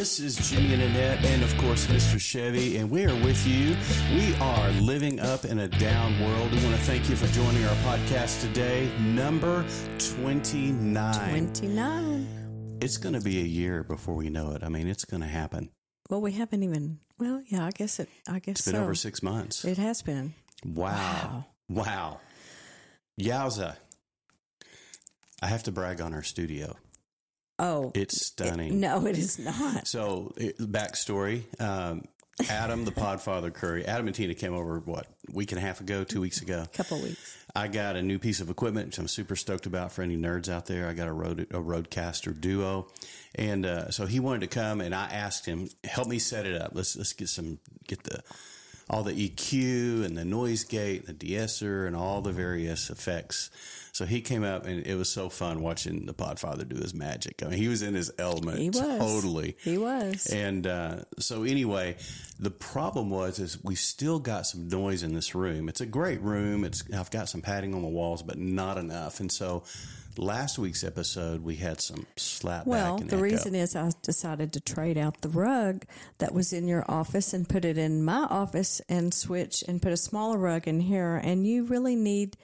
This is Jimmy and Annette, and of course, Mr. Chevy, and we are with you. We are living up in a down world. We want to thank you for joining our podcast today, number 29. 29. It's going to be a year before we know it. I mean, it's going to happen. Well, we haven't even. Well, yeah, I guess it. I guess It's been so. over six months. It has been. Wow. Wow. Yowza. I have to brag on our studio. Oh, It's stunning. no, it is not. So, it, backstory um, Adam, the Podfather Curry, Adam and Tina came over, what, week and a half ago, two weeks ago. a couple weeks. I got a new piece of equipment, which I'm super stoked about for any nerds out there. I got a road a RODECaster Duo, and uh, so he wanted to come, and I asked him, "Help me set it up. Let's let's get some get the all the EQ and the noise gate, the de-esser, and all the various effects." So he came up, and it was so fun watching the Podfather do his magic. I mean, he was in his element, He was totally. He was. And uh, so anyway, the problem was is we still got some noise in this room. It's a great room. It's I've got some padding on the walls, but not enough. And so last week's episode we had some slap well, the echo. reason is I decided to trade out the rug that was in your office and put it in my office and switch and put a smaller rug in here. And you really need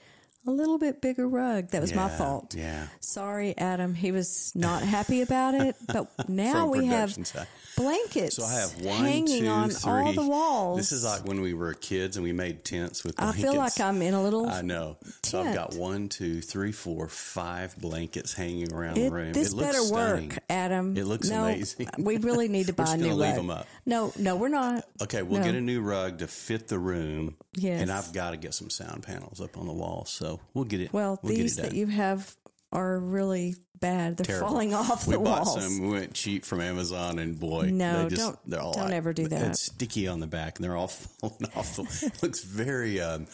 a little bit bigger rug. That was my fault. yeah. Sorry, Adam. He was not happy about it. But now we have side. blankets So I have one, hanging two, on three. all the walls. This is like when we were kids and we made tents with I feel like I'm in a little. I know. So I've got one, two, three, four, five blankets hanging around It, the room. this it looks better stunning. work, Adam. It looks no, amazing. we really need to buy a new leave rug. them up. No, no, we're not. Okay, we'll No. get a new rug to fit the room. Yes. And I've got to get some sound panels up on the wall. So we'll get it. Well, we'll these it that you have are really bad. They're Terrible. falling off we the bought walls. some. We went cheap from Amazon, and boy, No, they just, don't- they're all don't ever do that. It's sticky on the back, and they're all falling off. It looks very, um,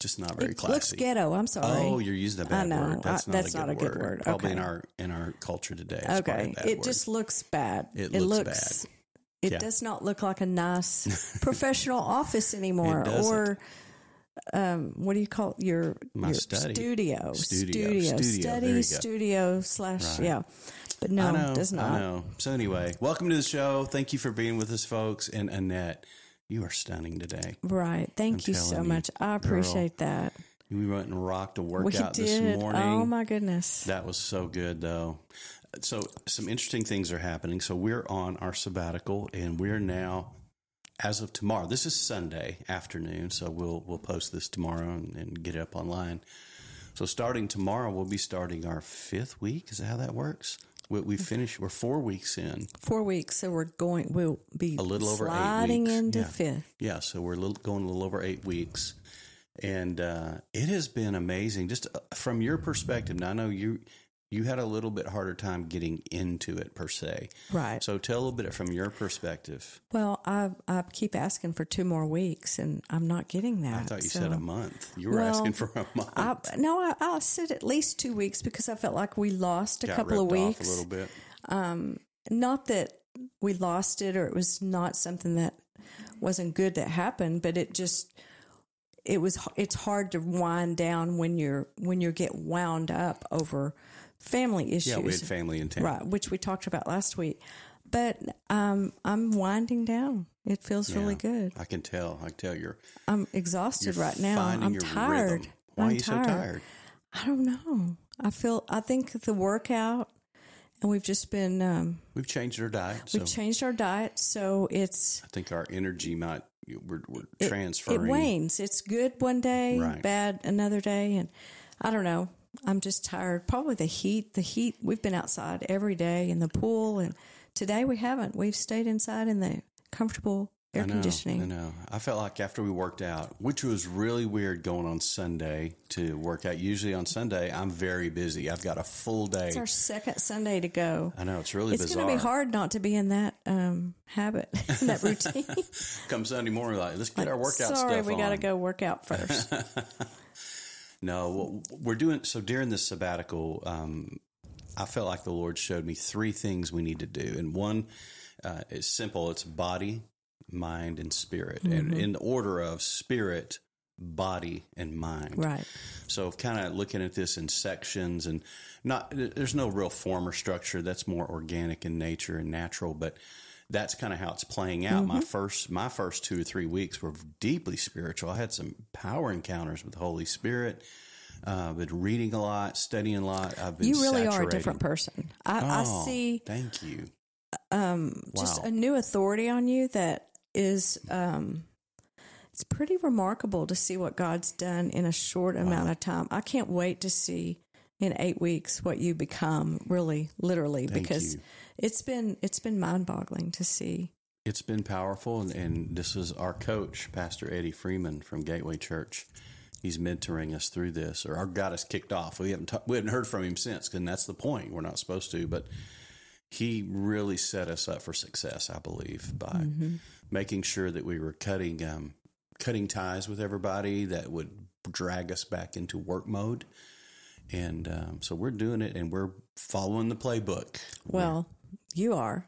just not very It classy. looks ghetto. I'm sorry. Oh, you're using a bad I know. word. That's, I- not, that's a not good a good word. word. Probably in our in our culture today. Okay. It word. just looks bad. It looks bad. It Yeah. does not look like a nice professional office anymore, It or um, what do you call it? your My your study. studio, Studio. Studio. You study, studio slash Right. yeah. But no, know, it does not. I know. So anyway, welcome to the show. Thank you for being with us, folks. And Annette, you are stunning today. Right. Thank I'm you so you, much. I appreciate that. We went and rocked a workout this morning. Oh my goodness. That was so good, though. So, some interesting things are happening. So, we're on our sabbatical, and we're now, as of tomorrow. This is Sunday afternoon, so we'll we'll post this tomorrow and, and get it up online. So, starting tomorrow, we'll be starting our fifth week. Is that how that works? We, we finished. We're four weeks in. Four weeks, so we're going. We'll be A little over eight sliding weeks. into Yeah. fifth. Yeah, so we're a little, going a little over eight weeks, and uh, it has been amazing. Just uh, from your perspective, now I know you you had a little bit harder time getting into it per se. Right. So tell a little bit from your perspective. Well, I I keep asking for two more weeks, and I'm not getting that. I thought you so- said a month. You were Well, asking for a month. I, no, I, I said at least two weeks because I felt like we lost a Got couple of weeks. off a little bit. Um, not that we lost it or it was not something that wasn't good that happened, but it just it was it's hard to wind down when you're when you get wound up over family issues. Yeah, we had family in town. right, which we talked about last week. But um, I'm winding down. It feels really good. I can tell. I can tell you're. I'm exhausted You're right now. I'm tired. rhythm. Why I'm are you so tired? I don't know. I feel. I think the workout, and we've just been. Um, We've changed our diet, we've changed our diet, so it's I think our energy might we're, we're it, transferring. it wanes. It's good one day, Right. bad another day, and I don't know. I'm just tired. Probably the heat. The heat. We've been outside every day in the pool, and today we haven't. We've stayed inside in the comfortable air I know, conditioning. I know. I felt like after we worked out, which was really weird going on Sunday to work out. Usually on Sunday, I'm very busy. I've got a full day. It's our second Sunday to go. I know it's really It's going to be hard not to be in that um, habit, in that routine. Come Sunday morning, like let's get our workout Sorry, stuff we got to go work out first. No, we're doing. So during this sabbatical, um, I felt like the Lord showed me three things we need to do, and one uh, is simple. It's body, mind, and spirit, Mm-hmm. and in the order of spirit, body, and mind. right. So kind of looking at this in sections and not there's no real form or structure that's more organic in nature and natural but that's kind of how it's playing out. Mm-hmm. My first my first two or three weeks were deeply spiritual. I had some power encounters with the Holy Spirit. Uh, I've been reading a lot, studying a lot. I've been You really are a different person. I, I Oh, see Thank you. um, just a new authority on you that is um, it's pretty remarkable to see what God's done in a short amount of time. I can't wait to see in eight weeks what you become, really, literally, Thank because you. It's been it's been mind boggling to see. It's been powerful, and, and this is our coach, Pastor Eddie Freeman from Gateway Church. He's mentoring us through this, or our got us kicked off. We haven't we haven't heard from him since, and that's the point. We're not supposed to, but he really set us up for success, I believe, by Mm-hmm. making sure that we were cutting um, cutting ties with everybody that would drag us back into work mode. And um, so we're doing it, and we're following the playbook. Well, you are.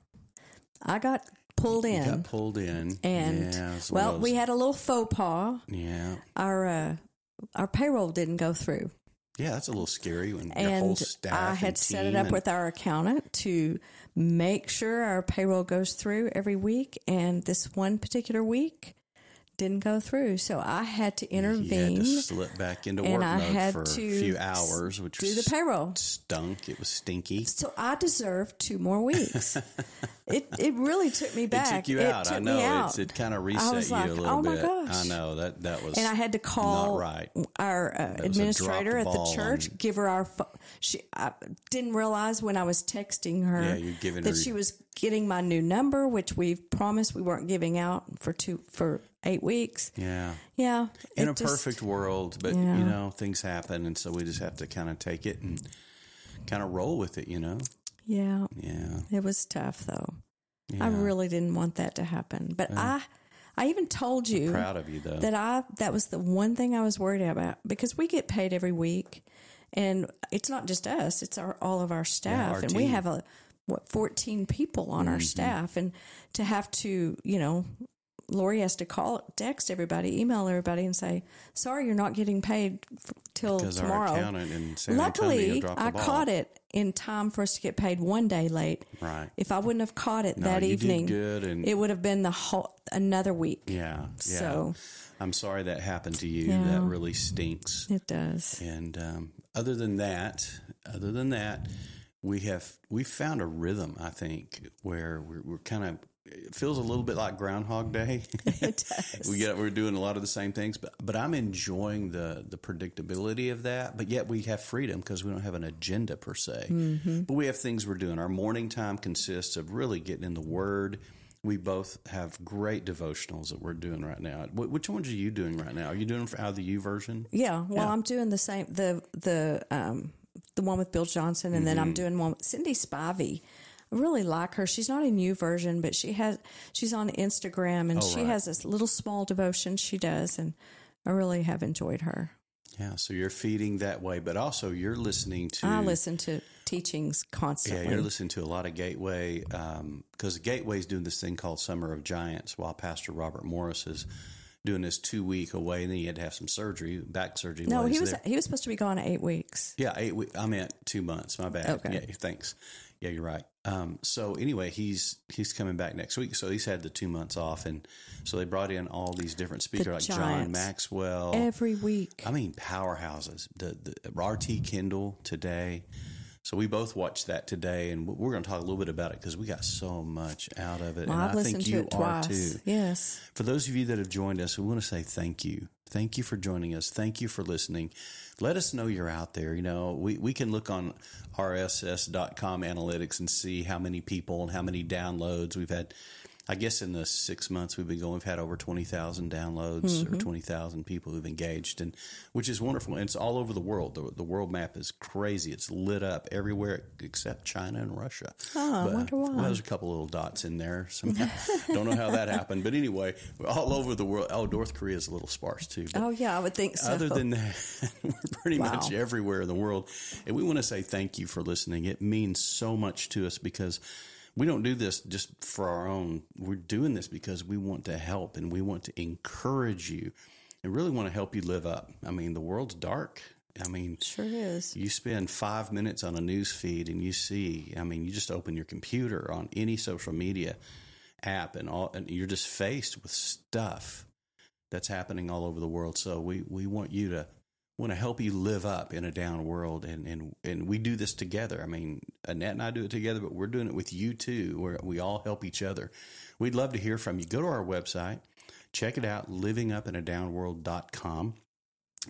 I got pulled in, got pulled in, and yeah, well, we had a little faux pas. yeah. Our uh, our payroll didn't go through. Yeah, that's a little scary when your whole and staff. I and had set it up and- with our accountant to make sure our payroll goes through every week. And this one particular week didn't go through, so I had to You had intervene to slip back into work I mode had for a few hours, which do was the payroll. stunk. It was stinky. So I deserve two more weeks. it it really took me back. It took you out. I took know. me It's, out. it kind of I reset you like, a little "Oh my bit. gosh." I know that that was and I had to call right. our uh, administrator at the church, give her our. Fo- she I didn't realize when I was texting her Yeah, that her- she was getting my new number, which we promised we weren't giving out for two for eight weeks. Yeah. Yeah, In a just- perfect world, but Yeah. you know things happen, and so we just have to kind of take it and kind of roll with it. You know. Yeah, Yeah. it was tough though. yeah. I really didn't want that to happen, but I, I even told you I'm proud of you though. that I that was the one thing I was worried about because we get paid every week, and it's not just us; it's our all of our staff, our and we have a what fourteen people on Mm-hmm. our staff, and to have to you know. Lori has to call, text everybody, email everybody, and say, "Sorry, you're not getting paid f- till because tomorrow." our accountant in San Luckily, I ball. caught it in time for us to get paid one day late. Right. If I wouldn't have caught it No, that evening, good and- it would have been the whole another week. Yeah. Yeah. So- I'm sorry that happened to you. Yeah. That really stinks. It does. And um, other than that, other than that, we have we found a rhythm. I think where we're, we're kind of it feels a little bit like Groundhog Day. It does. we get we're doing a lot of the same things, but but I'm enjoying the the predictability of that. But yet we have freedom because we don't have an agenda per se. Mm-hmm. But we have things we're doing. Our morning time consists of really getting in the Word. We both have great devotionals that we're doing right now. Which ones are you doing right now? Are you doing out of the YouVersion? Yeah, well, Yeah. I'm doing the same the the um the one with Bill Johnson, and Mm-hmm. then I'm doing one with Cindy Spivey. I really like her. She's not a new version, but she has she's on Instagram, and Oh, she right. has this little small devotion she does, and I really have enjoyed her. Yeah, so you're feeding that way, but also you're listening to. I listen to teachings constantly. Yeah, you're listening to a lot of Gateway um, because Gateway's doing this thing called Summer of Giants, while Pastor Robert Morris is doing this two week away, and then he had to have some surgery, back surgery. no, he was there. he was supposed to be gone eight weeks. Yeah, eight. We- I meant two months. My bad. Okay. Yeah, thanks. Yeah, you're right. Um, so anyway, he's he's coming back next week. So he's had the two months off, and so they brought in all these different speakers like John. Maxwell. Every week. I mean, powerhouses. The, the RT Kendall today. So we both watched that today, and we're going to talk a little bit about it because we got so much out of it, Well, and I've I think to you it are twice. too. Yes. For those of you that have joined us, we want to say thank you. Thank you for joining us. Thank you for listening. Let us know you're out there. You know, we, we can look on rss.com analytics and see how many people and how many downloads we've had. I guess in the six months we've been going, we've had over 20,000 downloads or mm-hmm. 20,000 people who've engaged, and which is wonderful. And it's all over the world. The, the world map is crazy. It's lit up everywhere except China and Russia. Oh, I wonder why. Well, there's a couple little dots in there. Somehow. Don't know how that happened. But anyway, all over the world. Oh, North Korea is a little sparse too. Oh yeah, I would think so. other than that, we're pretty Wow. much everywhere in the world. And we want to say thank you for listening. It means so much to us because we don't do this just for our own. We're doing this because we want to help and we want to encourage you and really want to help you live up. I mean, the world's dark. I mean, sure is. you spend five minutes on a news feed and you see, I mean, you just open your computer on any social media app and all, and you're just faced with stuff that's happening all over the world. So we, we want you to want to help you live up in a down world. And, and, and we do this together. I mean, Annette and I do it together, but we're doing it with you too, where we all help each other. We'd love to hear from you. Go to our website, check it out, livingupinadownworld.com.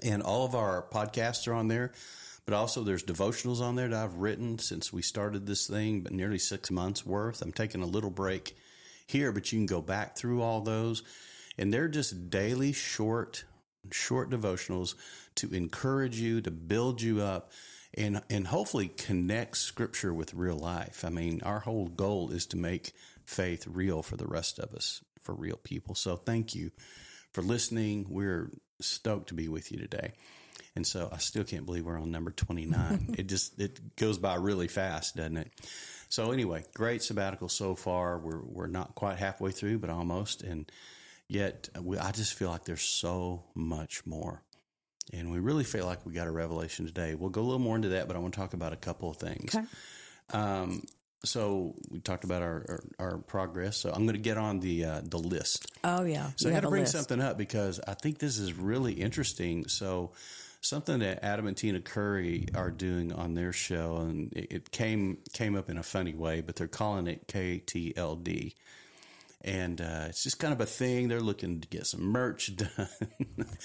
And all of our podcasts are on there, but also there's devotionals on there that I've written since we started this thing, but nearly six months worth. I'm taking a little break here, but you can go back through all those. And they're just daily short, short devotionals to encourage you, to build you up, and and hopefully connect scripture with real life. I mean, our whole goal is to make faith real for the rest of us, for real people. So thank you for listening. We're stoked to be with you today. And so I still can't believe we're on number 29. it just it goes by really fast, doesn't it? So anyway, great sabbatical so far. We're we're not quite halfway through, but almost and yet we, I just feel like there's so much more. And we really feel like we got a revelation today. We'll go a little more into that, but I want to talk about a couple of things. Okay. Um, so we talked about our, our, our progress. So I'm going to get on the uh, the list. Oh yeah. So You I got to bring list. something up because I think this is really interesting. So something that Adam and Tina Curry are doing on their show, and it, it came came up in a funny way, but they're calling it KTLD. And uh, it's just kind of a thing. They're looking to get some merch done.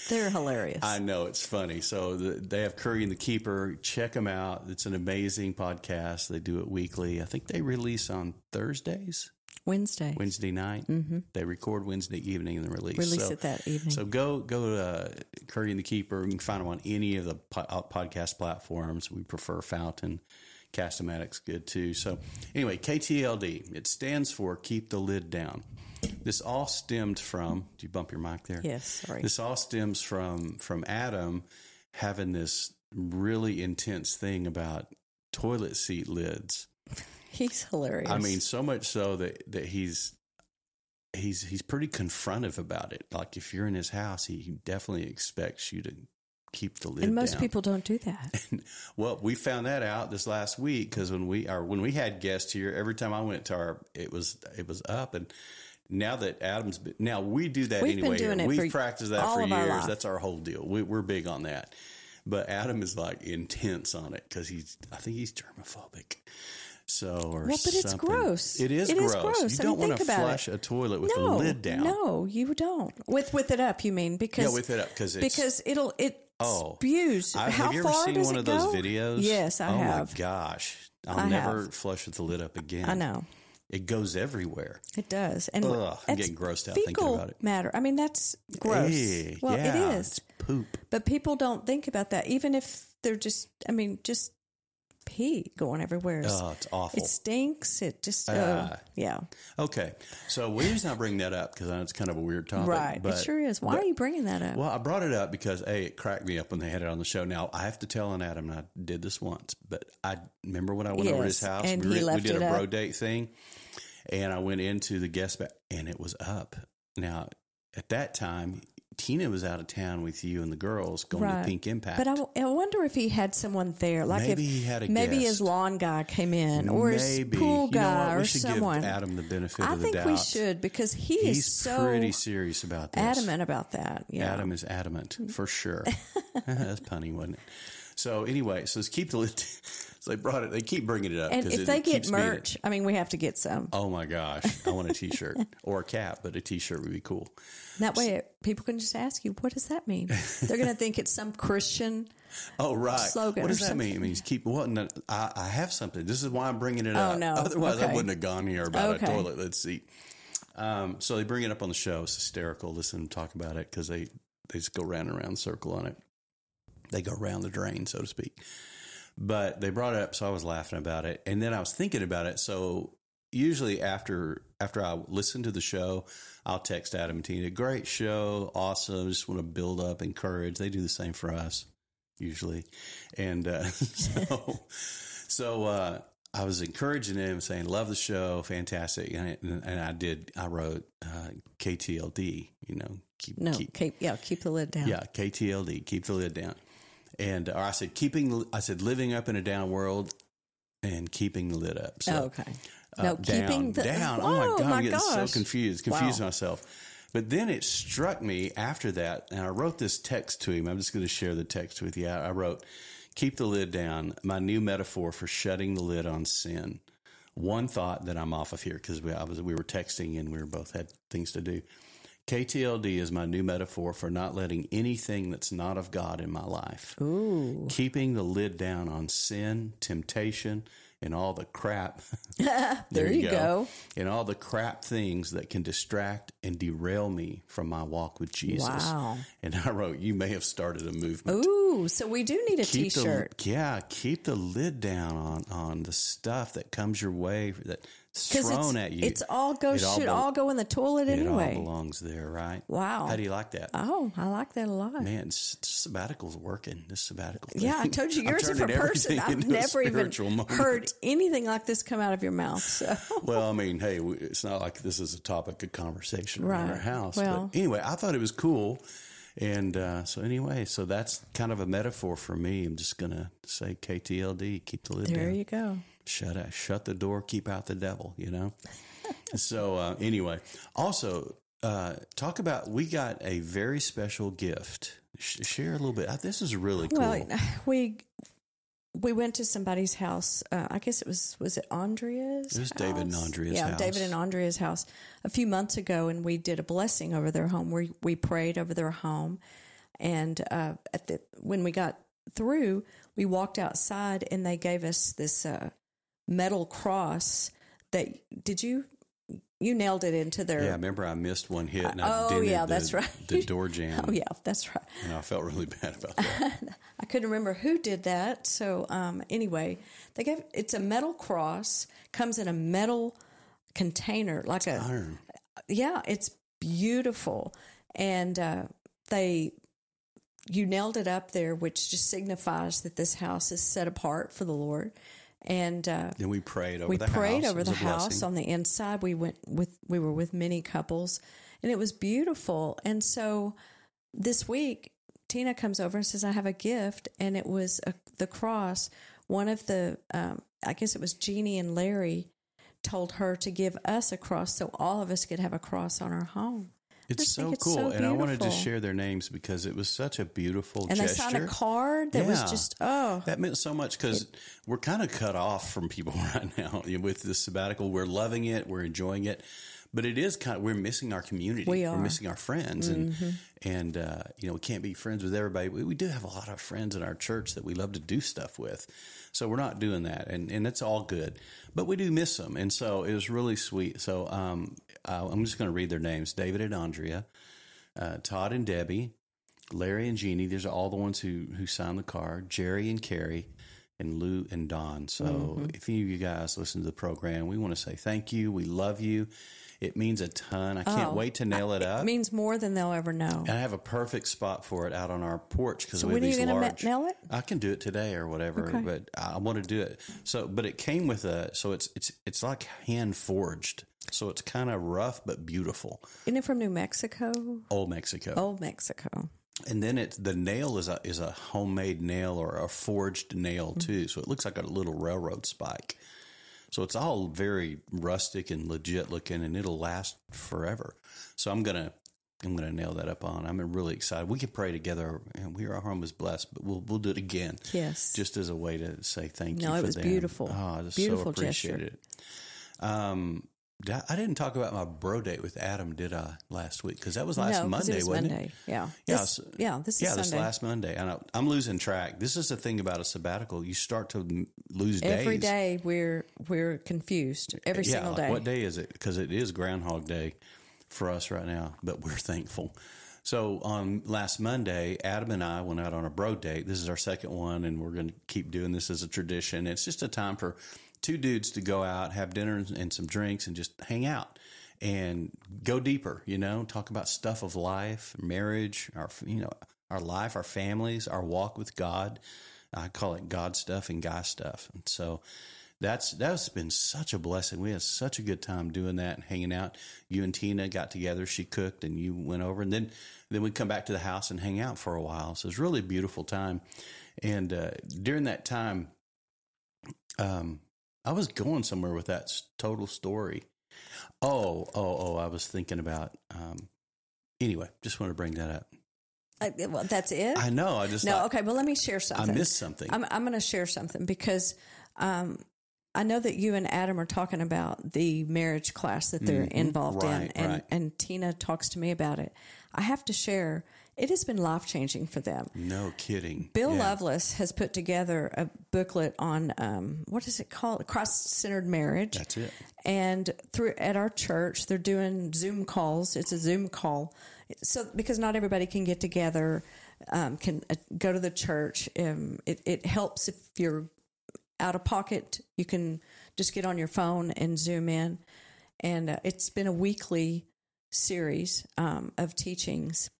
They're hilarious. I know it's funny. So the, they have Curry and the Keeper. Check them out. It's an amazing podcast. They do it weekly. I think they release on Thursdays, Wednesday. Wednesday night. Mm-hmm. They record Wednesday evening and then release. Release so, it that evening. So go go to uh, Curry and the Keeper. You can find them on any of the po- uh, podcast platforms. We prefer Fountain. Castamatic's good too. So anyway, KTLD. It stands for Keep the Lid Down. This all stemmed from. Do you bump your mic there? yes. Sorry. This all stems from from Adam having this really intense thing about toilet seat lids. He's hilarious. I mean, so much so that that he's he's he's pretty confrontive about it. Like if you're in his house, he definitely expects you to keep the lid and most down. people don't do that. Well, we found that out this last week because when we are when we had guests here, every time I went to our, it was it was up, and now that Adam's been, now we do that We've been anyway. doing it We've practiced that for years. That's our whole deal. We, we're big on that, but Adam is like intense on it because he's I think he's germophobic. So or Well, but it's gross. It is It is gross. gross. You I don't mean, want to flush it. a toilet with no, the lid down. No, you don't. With with it up, you mean? Because Yeah, with it up because because it'll it Oh. spews. I, How have you ever far seen does one it of those go? videos? Yes, I have. oh have. my gosh. I'll I never have. flush with the lid up again. I know It goes everywhere. it does, and Ugh, I'm getting grossed out thinking about it. Matter. I mean, that's gross. Eh, well, yeah, it is, It's poop. but people don't think about that. Even if they're just, I mean, just pee going everywhere. Oh, it's awful. it stinks. It just, Ah. uh, yeah, okay. So we just not bring that up because it's kind of a weird topic. right. But, it sure is. Why but- are you bringing that up? Well, I brought it up because A, it cracked me up when they had it on the show. Now, I have to tell an Adam, and I did this once, but I remember when I went over to his house, and we, he we left did it a up. bro date thing, and I went into the guest back, and it was up. Now, at that time, Tina was out of town with you and the girls going Right. to Pink Impact. But I wonder if he had someone there, like Maybe if he had a maybe guest. his lawn guy came in, or his Maybe. pool You know guy, what? We or should someone. give Adam the benefit I of the think doubt. we should because he He's is so pretty serious about this. adamant about that. Yeah, Adam is adamant for sure. That's punny, wasn't it? So anyway, so let's keep the lid. So they brought it. They keep bringing it up. and if they get keeps being it. merch, I mean, we have to get some. oh my gosh, I want a T-shirt or a cap, but a T-shirt would be cool. That way, people can just ask you, "What does that mean?" They're going to think it's some Christian. Oh right. Slogan what does that mean? It means keep. What? no, I, I have something. This is why I'm bringing it Oh, up. no. Otherwise, I wouldn't have gone here about Okay. a toilet lid seat. Um, so they bring it up on the show. It's hysterical. Listen to them talk about it because they they just go round and round the circle on it. They go around the drain, so to speak. But they brought it up, so I was laughing about it, and then I was thinking about it. So usually after after I listen to the show, I'll text Adam and Tina, "Great show, awesome. Just want to build up, encourage." They do the same for us usually, and uh, so so uh, I was encouraging them, saying, "Love the show, fantastic," and, I- and I did. I wrote uh, KTLD, you know, keep No, keep keep yeah, keep the lid down. yeah, KTLD, keep the lid down. And or I said keeping I said living up in a down world and keeping the lid up. So Oh, okay. Uh, No, down, keeping the- down. oh my god, my I'm getting gosh. so confused, confused Wow. myself. But then it struck me after that, and I wrote this text to him. I'm just going to share the text with you. I I wrote, "Keep the lid down." My new metaphor for shutting the lid on sin. One thought that I'm off of here because we I was we were texting and we were both had things to do. KTLD is my new metaphor for not letting anything that's not of God in my life. Ooh. Keeping the lid down on sin, temptation, and all the crap. There, you go. And all the crap things that can distract and derail me from my walk with Jesus. Wow. And I wrote, You may have started a movement. Ooh, so we do need a shirt yeah, keep the lid down on, on the stuff that comes your way that's thrown it's, at you. it's all go It all should all go in the toilet anyway. it all belongs there, right? Wow. How do you like that? Oh, I like that a lot. Man, sabbatical's working. This sabbatical. Thing. Yeah, I told you you're a different person. I've never even moment. heard anything like this come out of your mouth. So. Well, I mean, hey, it's not like this is a topic of conversation around our house. Well- but anyway, I thought it was cool. And uh, so, anyway, so that's kind of a metaphor for me. I'm just going to say KTLD, keep the lid There down. you go. Shut out, shut the door, keep out the devil, you know? so, uh, anyway, also, uh, talk about we got a very special gift. Sh- share a little bit. Uh, This is really cool. Well, we we went to somebody's house. Uh, I guess it was was it Andrea's? It was David and? Andrea's yeah, house. David and Andrea's house a few months ago, and we did a blessing over their home. We we prayed over their home, and uh, at the when we got through, we walked outside, and they gave us this uh, metal cross. That did you you nailed it into their yeah, remember I missed one hit and I Oh, yeah, the, that's right. the door jam. Oh yeah, that's right. And I felt really bad about that. I couldn't remember who did that. So um, anyway, they gave it's a metal cross, comes in a metal container, like a Iron. yeah, it's beautiful, and uh, they you nailed it up there, which just signifies that this house is set apart for the Lord. And uh, Then we prayed over we the prayed house. over the house blessing. on the inside. We went with we were with many couples, and it was beautiful. And so this week, Tina comes over and says, "I have a gift," and it was a, the cross. One of the, um, I guess it was Jeannie and Larry, told her to give us a cross so all of us could have a cross on our home. It's so it's cool. so and I wanted to share their names because it was such a beautiful And gesture. they signed a card that was just oh That meant so much because we're kind of cut off from people right now with the sabbatical. We're loving it, we're enjoying it, but it is kind of we're missing our community. We are. Mm-hmm. missing our friends, and and uh, you know we can't be friends with everybody. We, we do have a lot of friends in our church that we love to do stuff with, so we're not doing that, and and it's all good, but we do miss them, and so it was really sweet. So um, uh, I'm just going to read their names: David and Andrea, uh, Todd and Debbie, Larry and Jeannie. These are all the ones who who signed the card. Jerry and Carrie, and Lou and Don. So Mm-hmm. if any of you guys listen to the program, we want to say thank you. We love you. It means a ton. I can't Oh, wait to nail it up. it means more than they'll ever know. and I have a perfect spot for it out on our porch because So we have these you gonna ma- large. nail it? I can do it today or whatever, Okay. but I want to do it. So, but it came with a. So it's it's it's like hand forged. So it's kind of rough but beautiful. Isn't it from New Mexico? Old Mexico. Old Mexico. And then it's the nail is a is a homemade nail or a forged nail Mm-hmm. too. So it looks like a little railroad spike. So it's all very rustic and legit looking, and it'll last forever. So I'm gonna I'm gonna nail that up on. I'm really excited. We can pray together, and we our home is blessed, but we'll we'll do it again. Yes. just as a way to say thank you. No, it was them. beautiful. Oh, I just Beautiful so appreciate gesture. it. Um, I didn't talk about my bro date with Adam, did I? Last week because that was last no, Monday, was wasn't Monday. it? Yeah. Yeah, This, so- yeah. This is yeah, Sunday. this last Monday, and I, I'm losing track. This is the thing about a sabbatical; you start to lose Every days. day we're we're confused. Every yeah, single like, day. what day is it? Because it is Groundhog Day for us right now, but we're thankful. So on last Monday, Adam and I went out on a bro date. This is our second one, and we're going to keep doing this as a tradition. It's just a time for two dudes to go out, have dinner and- some drinks, and just hang out and go deeper. You know, talk about stuff of life, marriage, our you know our life, our families, our walk with God. I call it God stuff and guy stuff, and so that's that's been such a blessing. We had such a good time doing that and hanging out. You and Tina got together. She cooked, and you went over, and then then we come back to the house and hang out for a while. So it's really a beautiful time. And uh, during that time, um, I was going somewhere with that total story. Oh, oh, oh! I was thinking about. Um, anyway, just want to bring that up. Uh, well, that's it. I know. I just no, thought okay. Well, let me share something. I missed something. I'm, I'm going to share something because um, I know that you and Adam are talking about the marriage class that they're involved in, Mm-hmm. Right, and, right. and Tina talks to me about it. I have to share, it has been life changing for them. no kidding. Bill Yeah. Lovelace has put together a booklet on um, what is it called? Cross centered marriage. That's it. And through at our church, they're doing Zoom calls. It's a Zoom call, so because not everybody can get together, um, can uh, go to the church. Um, it, it helps if you're out of pocket. You can just get on your phone and zoom in, and uh, it's been a weekly series um, of teachings,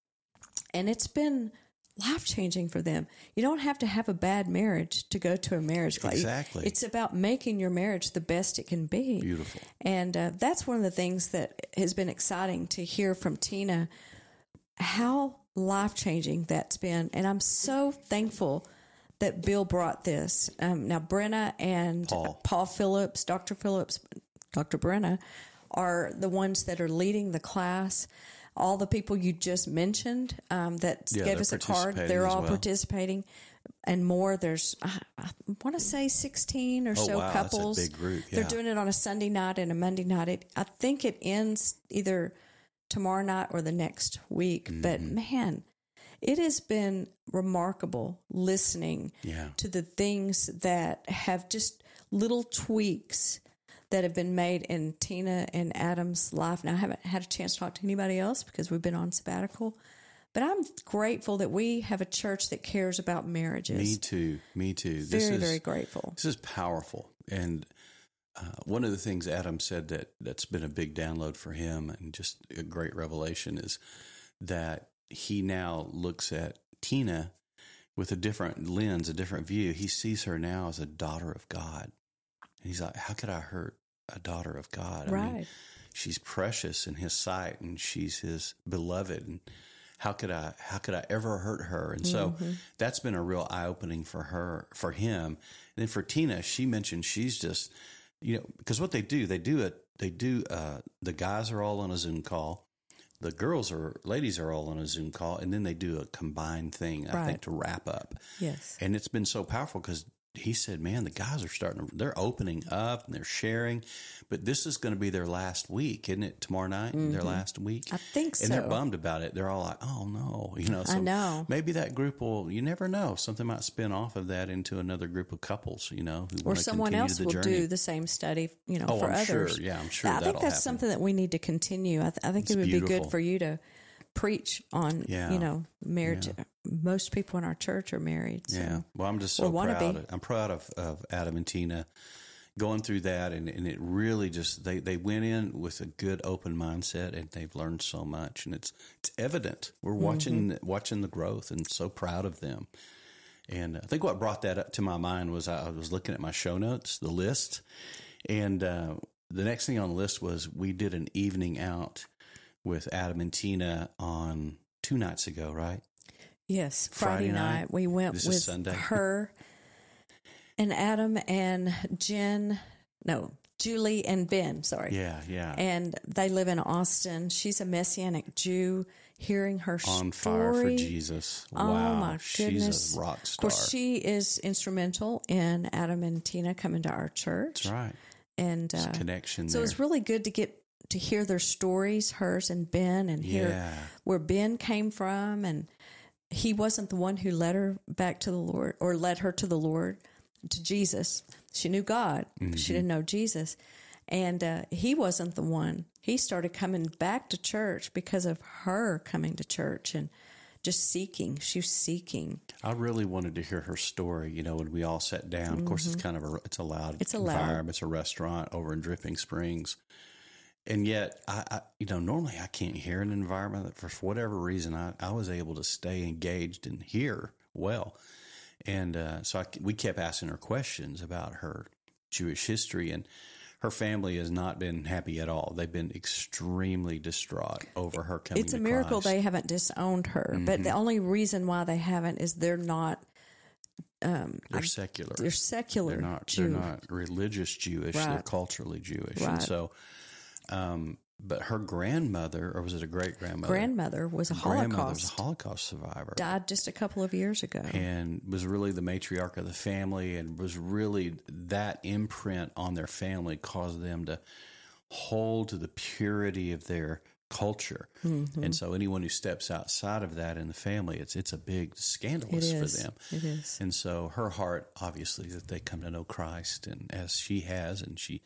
and it's been life changing for them. You don't have to have a bad marriage to go to a marriage class. Exactly. It's about making your marriage the best it can be. Beautiful. And uh, that's one of the things that has been exciting to hear from Tina how life changing that's been. And I'm so thankful that Bill brought this. Um, now, Brenna and Paul. Paul Phillips, Dr. Phillips, Dr. Brenna are the ones that are leading the class. All the people you just mentioned um, that Yeah, gave us a card, they're all well. participating. And more, there's, I, I want to say 16 or so Oh, wow, that's a couples. big group, They're doing it on a Sunday night and a Monday night. It, I think it ends either tomorrow night or the next week. But Mm-hmm. man, it has been remarkable listening Yeah. to the things that have just little tweaks that have been made in Tina and Adam's life. Now, I haven't had a chance to talk to anybody else because we've been on sabbatical. But I'm grateful that we have a church that cares about marriages. Me too. Me too. This very, is very grateful. this is powerful. And uh, one of the things Adam said that that's been a big download for him and just a great revelation is that he now looks at Tina with a different lens, a different view. He sees her now as a daughter of God. And he's like, how could I hurt a daughter of God? I mean, she's precious in his sight and she's his beloved and how could I how could I ever hurt her? And so Mm-hmm. that's been a real eye opening for her for him. And then for Tina, she mentioned she's just you know because what they do they do it they do uh, the guys are all on a Zoom call. The girls or ladies are all on a Zoom call, and then they do a combined thing. I think to wrap up. Yes. And it's been so powerful because he said, man, the guys are starting to, they're opening up and they're sharing, but this is going to be their last week, isn't it? Tomorrow night, their last week. Mm-hmm. I think so. And they're bummed about it. They're all like, oh no, you know, so know. maybe that group will, you never know, something might spin off of that into another group of couples, you know, who or someone else will journey. do the same study, you know, Oh, for I'm sure. others. Yeah, I'm sure I think that's happen. something that we need to continue. I, th- I think It's it would be good for you to preach on, Yeah. you know, marriage. Most people in our church are married. So. Yeah. Well, I'm just so Or proud. Of, I'm proud of, of Adam and Tina going through that. And, and it really just, they, they went in with a good open mindset and they've learned so much. And it's, it's evident. We're watching, Mm-hmm. watching the growth and so proud of them. And I think what brought that up to my mind was I was looking at my show notes, the list. And uh, the next thing on the list was we did an evening out with Adam and Tina on two nights ago, right? Yes, Friday Friday, night. night. we went This is with Sunday. her and Adam and Jen. No, Julie and Ben. Sorry. Yeah, yeah. And they live in Austin. She's a Messianic Jew. Hearing her on story, fire for Jesus. Oh wow, my goodness! she's a rock Of star. course, she is instrumental in Adam and Tina coming to our church, That's right. and uh, Connection so there. it's really good to get to hear their stories, hers and Ben, and hear Yeah. where Ben came from, and he wasn't the one who led her back to the Lord or led her to the Lord, to Jesus. She knew God, Mm-hmm. she didn't know Jesus, and uh, he wasn't the one. He started coming back to church because of her coming to church and just seeking. She was seeking. I really wanted to hear her story. You know, when we all sat down. Of course, it's kind of a it's a loud Mm-hmm. It's a loud- It's a restaurant over in Dripping Springs, and yet I, I you know normally I can't hear an environment that for whatever reason I I was able to stay engaged and hear well, and uh, so I, we kept asking her questions about her Jewish history and. Her family has not been happy at all. They've been extremely distraught over her coming. It's a miracle Christ. Mm-hmm. they haven't disowned her. But the only reason why they haven't is they're not um, they're secular. they're secular They're not. Jew. They're not religious Jewish. They're culturally Jewish. And so, um, but her grandmother, or was it a great grandmother? Grandmother was a Holocaust. was a Holocaust survivor. died just a couple of years ago. and was really the matriarch of the family and was really that imprint on their family caused them to hold to the purity of their culture Mm-hmm. and so anyone who steps outside of that in the family it's it's a big scandalous for them It is. and so her heart obviously that they come to know Christ and as she has and she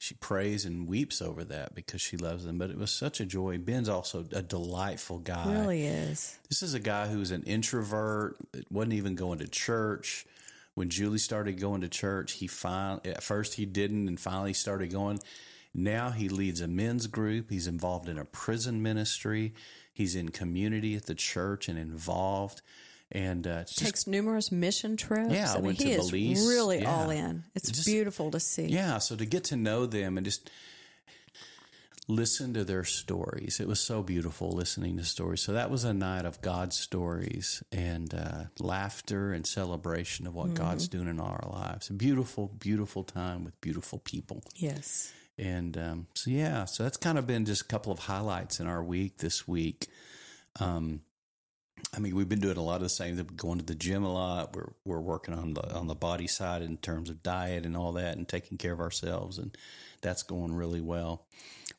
she prays and weeps over that because she loves them but it was such a joy Ben's also a delightful guy really is. this is a guy who's an introvert, wasn't even going to church. When Julie started going to church, he finally, at first he didn't, and finally started going. Now he leads a men's group. He's involved in a prison ministry. He's in community at the church and involved. And uh, just, Takes numerous mission trips. Yeah, I mean, went he to is Belize. really Yeah. all in. It's Just- beautiful to see. yeah, so to get to know them and just listen to their stories, it was so beautiful listening to stories. So that was a night of God's stories and uh, laughter and celebration of what God's doing in our lives. A beautiful, beautiful time with beautiful people. Yes. And um, so, yeah, so that's kind of been just a couple of highlights in our week this week. Um, I mean, we've been doing a lot of the same. We're Going to the gym a lot. We're we're working on the on the body side in terms of diet and all that, and taking care of ourselves, and that's going really well.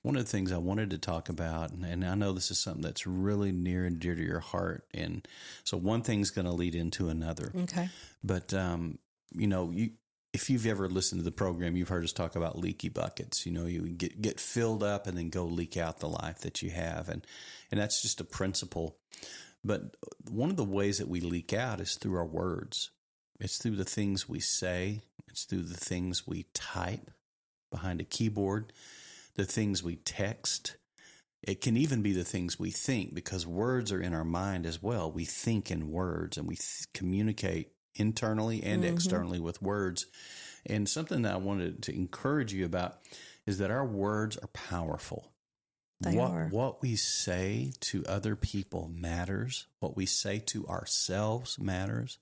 One of the things I wanted to talk about, and, and I know this is something that's really near and dear to your heart, and so one thing's going to lead into another. Okay. But um, you know, you if you've ever listened to the program, you've heard us talk about leaky buckets. You know, you get get filled up and then go leak out the life that you have, and and that's just a principle. But one of the ways that we leak out is through our words. It's through the things we say. It's through the things we type behind a keyboard, the things we text. It can even be the things we think because words are in our mind as well. We think in words and we th- communicate internally and Mhm. externally with words. And something that I wanted to encourage you about is that our words are powerful. They what are. what we say to other people matters. What we say to ourselves matters.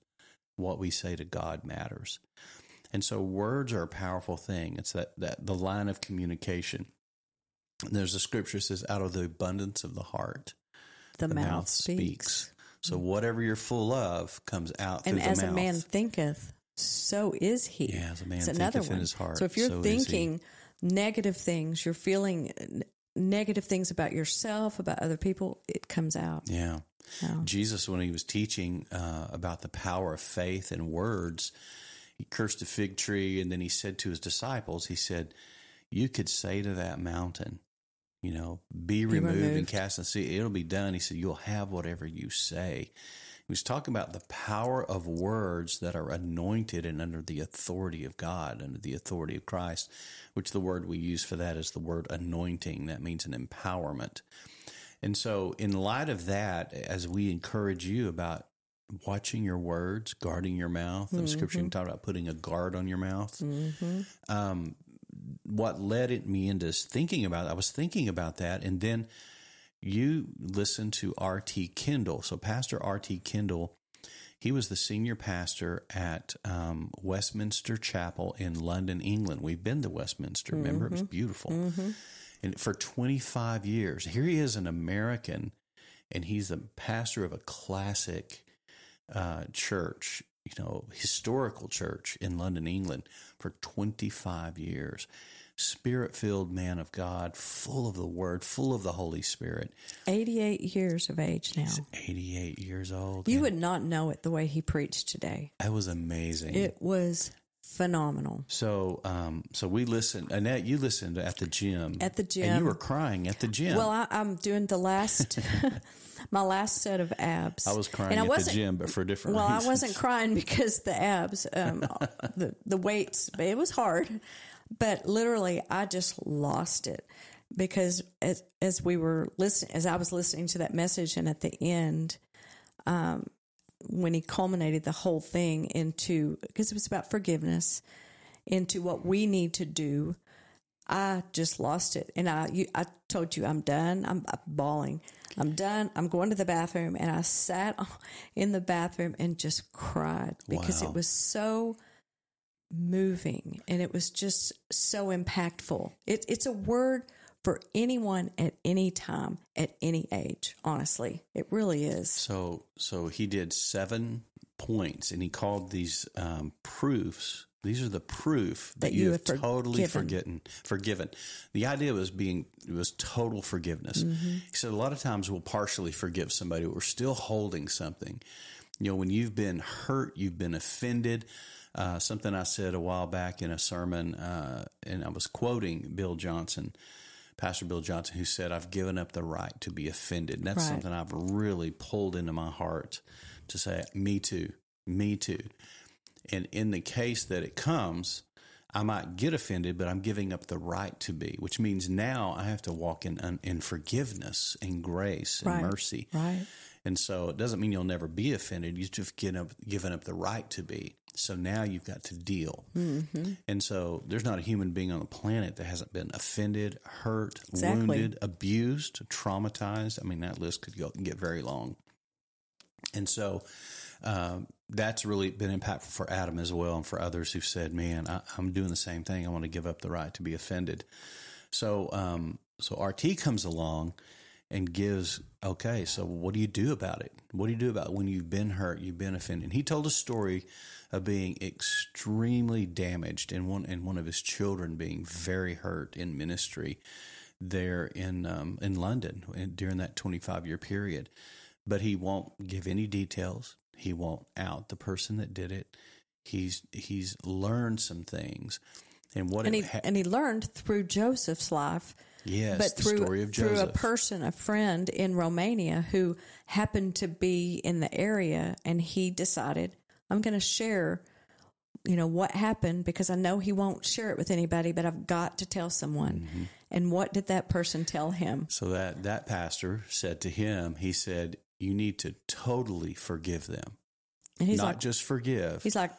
What we say to God matters. And so words are a powerful thing. It's that, that the line of communication. There's a scripture that says, out of the abundance of the heart, The, the, mouth, speaks. So mm-hmm. whatever you're full of comes out And as a man thinketh, so is he. yeah, as a man It's thinketh another in one. his heart. So if you're so thinking negative things, you're feeling negative things about yourself, about other people, it comes out. yeah. So, Jesus, when he was teaching uh, about the power of faith and words, he cursed a fig tree and then he said to his disciples, he said, You could say to that mountain, you know, be, removed, and cast in the sea. It'll be done. He said, You'll have whatever you say. Was talking about the power of words that are anointed and under the authority of God, under the authority of Christ, which the word we use for that is the word anointing. That means an empowerment. And so, in light of that, as we encourage you about watching your words, guarding your mouth, and scripture you can talk about putting a guard on your mouth. mhm. Um, what led it, me into thinking about I was thinking about that, and then you listen to R.T. Kendall. So, Pastor R.T. Kendall, he was the senior pastor at um, Westminster Chapel in London, England. We've been to Westminster. Remember, it was beautiful. Mhm. And for 25 years, here he is, an American, and he's the pastor of a classic uh, church, you know, historical church in London, England, for 25 years. Spirit filled man of God, full of the word, full of the Holy Spirit. 88 years of age now. He's 88 years old. You would not know it the way he preached today. That was amazing. It was phenomenal. so, um, so we listened. Annette, you listened at the gym. At the gym. And you were crying at the gym. Well, I, I'm doing the last, my last set of abs. I was crying and I at the wasn't, gym, but for different Well, reasons. I wasn't crying because the abs, um, the the weights. It was hard, but literally, I just lost it because as as we were listening, as I was listening to that message, and at the end, um, when he culminated the whole thing into because it was about forgiveness, into what we need to do. I just lost it. And I, you, I told you I'm done. I'm, I'm bawling. I'm done. I'm going to the bathroom. And I sat in the bathroom and just cried because Wow. it was so moving and it was just so impactful. It, it's a word for anyone at any time, at any age, honestly. It really is. So so he did seven points, and he called these um, proofs. These are the proof that, That you, you have have totally forgiven. forgotten, forgiven. The idea was being it was total forgiveness. Mm-hmm. He said a lot of times we'll partially forgive somebody, but we're still holding something. You know, when you've been hurt, you've been offended. Uh, something I said a while back in a sermon, uh, and I was quoting Bill Johnson, Pastor Bill Johnson, who said, I've given up the right to be offended. And that's Right. something I've really pulled into my heart to say, me too, me too. And in the case that it comes, I might get offended, but I'm giving up the right to be, which means now I have to walk in in forgiveness and grace and Right. mercy. Right. And so it doesn't mean you'll never be offended. You've just given up, given up the right to be. So now you've got to deal. Mm-hmm. And so there's not a human being on the planet that hasn't been offended, hurt, Exactly. wounded, abused, traumatized. I mean, that list could go get very long. And so um, that's really been impactful for Adam as well, and for others who've said, "Man, I, I'm doing the same thing. I want to give up the right to be offended." So, um, so RT comes along and gives, okay, so what do you do about it? What do you do about it when you've been hurt, you've been offended? And he told a story of being extremely damaged and one and one of his children being very hurt in ministry there in um, in London during that 25 year period. But he won't give any details. He won't out the person that did it. He's he's learned some things, and what And he, ha- and he learned through Joseph's life yes, but the through story of through a person, a friend in Romania who happened to be in the area, and he decided, "I'm going to share, you know, what happened because I know he won't share it with anybody, but I've got to tell someone." Mm-hmm. And what did that person tell him? So that that pastor said to him, he said, "You need to totally forgive them, And he's not like, just forgive, "He's like,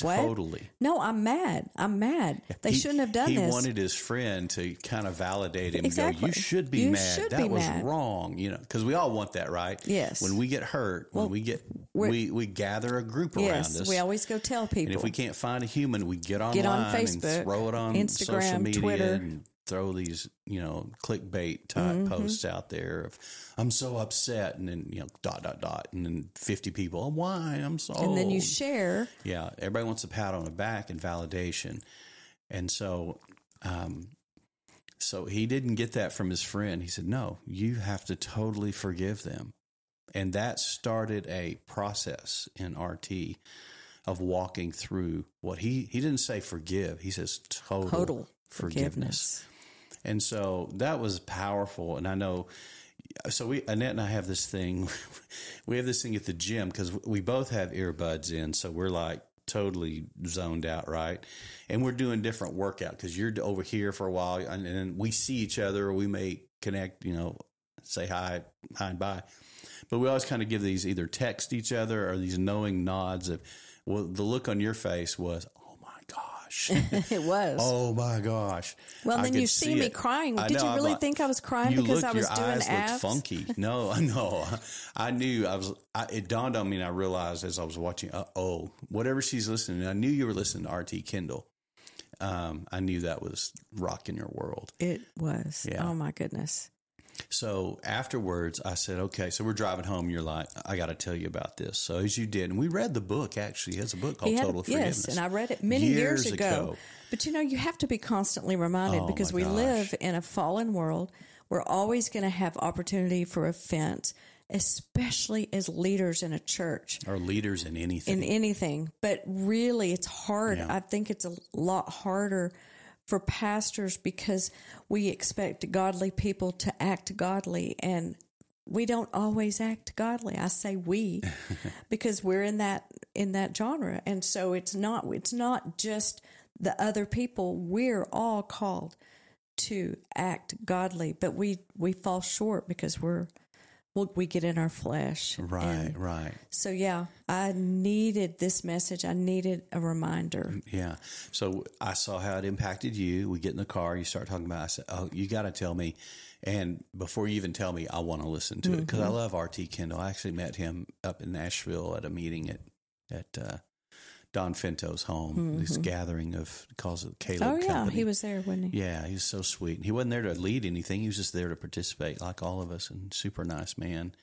what? totally." No, I'm mad. I'm mad. They He- shouldn't have done he this." He wanted his friend to kind of validate him. and Go, Exactly. you should be You mad. should that be was mad." wrong. You know, because we all want that, right? Yes. When we get hurt, when we get we we gather a group around yes, us. we always go tell people. and if we can't find a human, we get online Get on and Facebook, throw it on social Instagram, media Twitter. and throw these you know clickbait type Mm-hmm. posts out there of I'm so upset and then you know dot dot dot and then 50 people oh, why I'm so and then you share. yeah, everybody wants a pat on the back and validation. And so, um, so he didn't get that from his friend. He said, no, you have to totally forgive them. And that started a process in RT of walking through what he, he didn't say forgive. He says total, Total forgiveness. forgiveness. And so that was powerful. And I know, so we, Annette and I have this thing, we have this thing at the gym because we both have earbuds in. So we're like totally zoned out, right? And we're doing different workout because you're over here for a while and then we see each other we may connect, you know, say hi, hi and bye. But we always kind of give these either text each other or these knowing nods of, well, the look on your face was, gosh. It was. Oh my gosh! Well, I then you see me it. crying. Did know, you really like- think I was crying because I was your doing eyes abs? funky. No, no, I knew I was. I, it dawned on me, and I realized as I was watching. Uh, oh, whatever she's listening. I knew you were listening to RT Kendall. Um, I knew that was rocking your world. It was. Yeah. Oh my goodness. So afterwards, I said, "Okay." So we're driving home. You're like, "I got to tell you about this." So as you did, and we read the book. Actually, he has a book called had- Total Forgiveness. yes, and I read it many years, Years ago. ago. But you know, you have to be constantly reminded Oh, because we gosh. live in a fallen world. We're always going to have opportunity for offense, especially as leaders in a church. Our leaders in anything. in anything. But really, it's hard. Yeah. I think it's a lot harder for pastors because we expect godly people to act godly and we don't always act godly. I say we because we're in that in that genre. And so it's not it's not just the other people. We're all called to act godly, but we we fall short because we're we'll, we get in our flesh. Right, And right. so yeah, I needed this message. I needed a reminder. Yeah. So I saw how it impacted you. We get in the car, you start talking about. I said, "Oh, you got to tell me." And before you even tell me, I want to listen to it because I Mm-hmm. love RT Kendall. I actually met him up in Nashville at a meeting at at uh, Don Finto's home. This gathering of calls it Caleb. Mm-hmm. Oh yeah, Company. he was there, wasn't he? Yeah, he was so sweet. He wasn't there to lead anything. He was just there to participate, like all of us, and super nice man.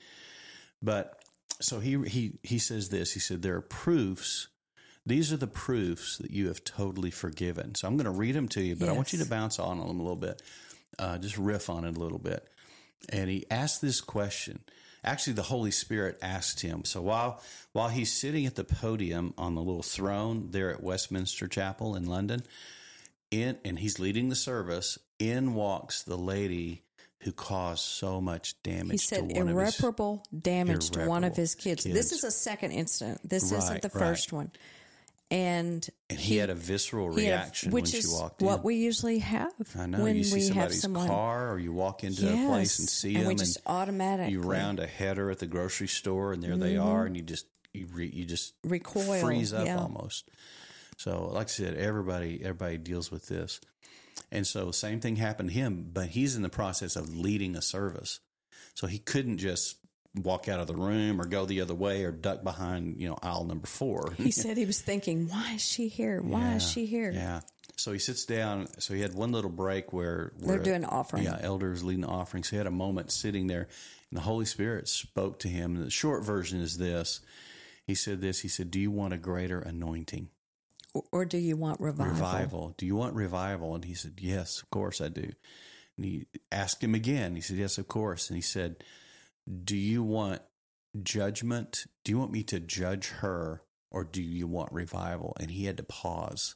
But so he he he says this. He said there are proofs. These are the proofs that you have totally forgiven. So I'm going to read them to you, but I want you to bounce on them a little bit, uh, just riff on it a little bit. And he asked this question. Actually, the Holy Spirit asked him. So while while he's sitting at the podium on the little throne there at Westminster Chapel in London, in and he's leading the service. In walks the lady who caused so much damage He said to one of his. irreparable damage to one of his kids. kids. This is a second incident. This isn't Right, the right. first one. And And he, had a visceral he had a- reaction which when is she walked in. what we usually have I know when you see we have somebody's someone. car, or you walk into a place and Yes, see and them, we just automatically you round a header at the grocery store, and there they mm-hmm. are, and you just you re, you just recoil. freeze up yeah. almost. So, like I said, everybody everybody deals with this, and so same thing happened to him. But he's in the process of leading a service, so he couldn't just walk out of the room or go the other way or duck behind you know aisle number four. He said he was thinking, "Why is she here? Why is she here?" Yeah. So he sits down. So he had one little break where, where They're doing offering. Yeah, elders leading the offering. So he had a moment sitting there, and the Holy Spirit spoke to him. And the short version is this: He said this. He said, "Do you want a greater anointing, Or, or do you want revival? revival? Do you want revival?" And he said, "Yes, of course I do." And he asked him again. He said, "Yes, of course." And he said, "Do you want judgment? Do you want me to judge her, or do you want revival?" And he had to pause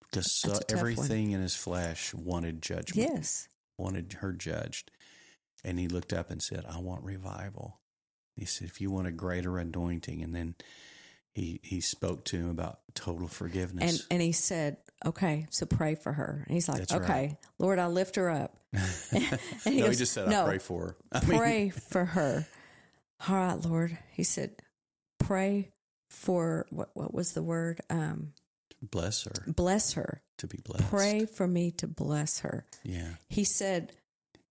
because so tough one. everything in his flesh wanted judgment, Yes. wanted her judged. And he looked up and said, "I want revival." He said, "If you want a greater anointing," and then he he spoke to him about total forgiveness. And and he said, "Okay, so pray for her." And he's like, That's "Okay, right. Lord, I lift her up." and no, he just said, "No, "I pray for her." I mean, pray for her." All right, Lord. He said, "Pray for what? What was the word? Um, bless her bless her. to be blessed. Pray for me to bless her." Yeah. He said,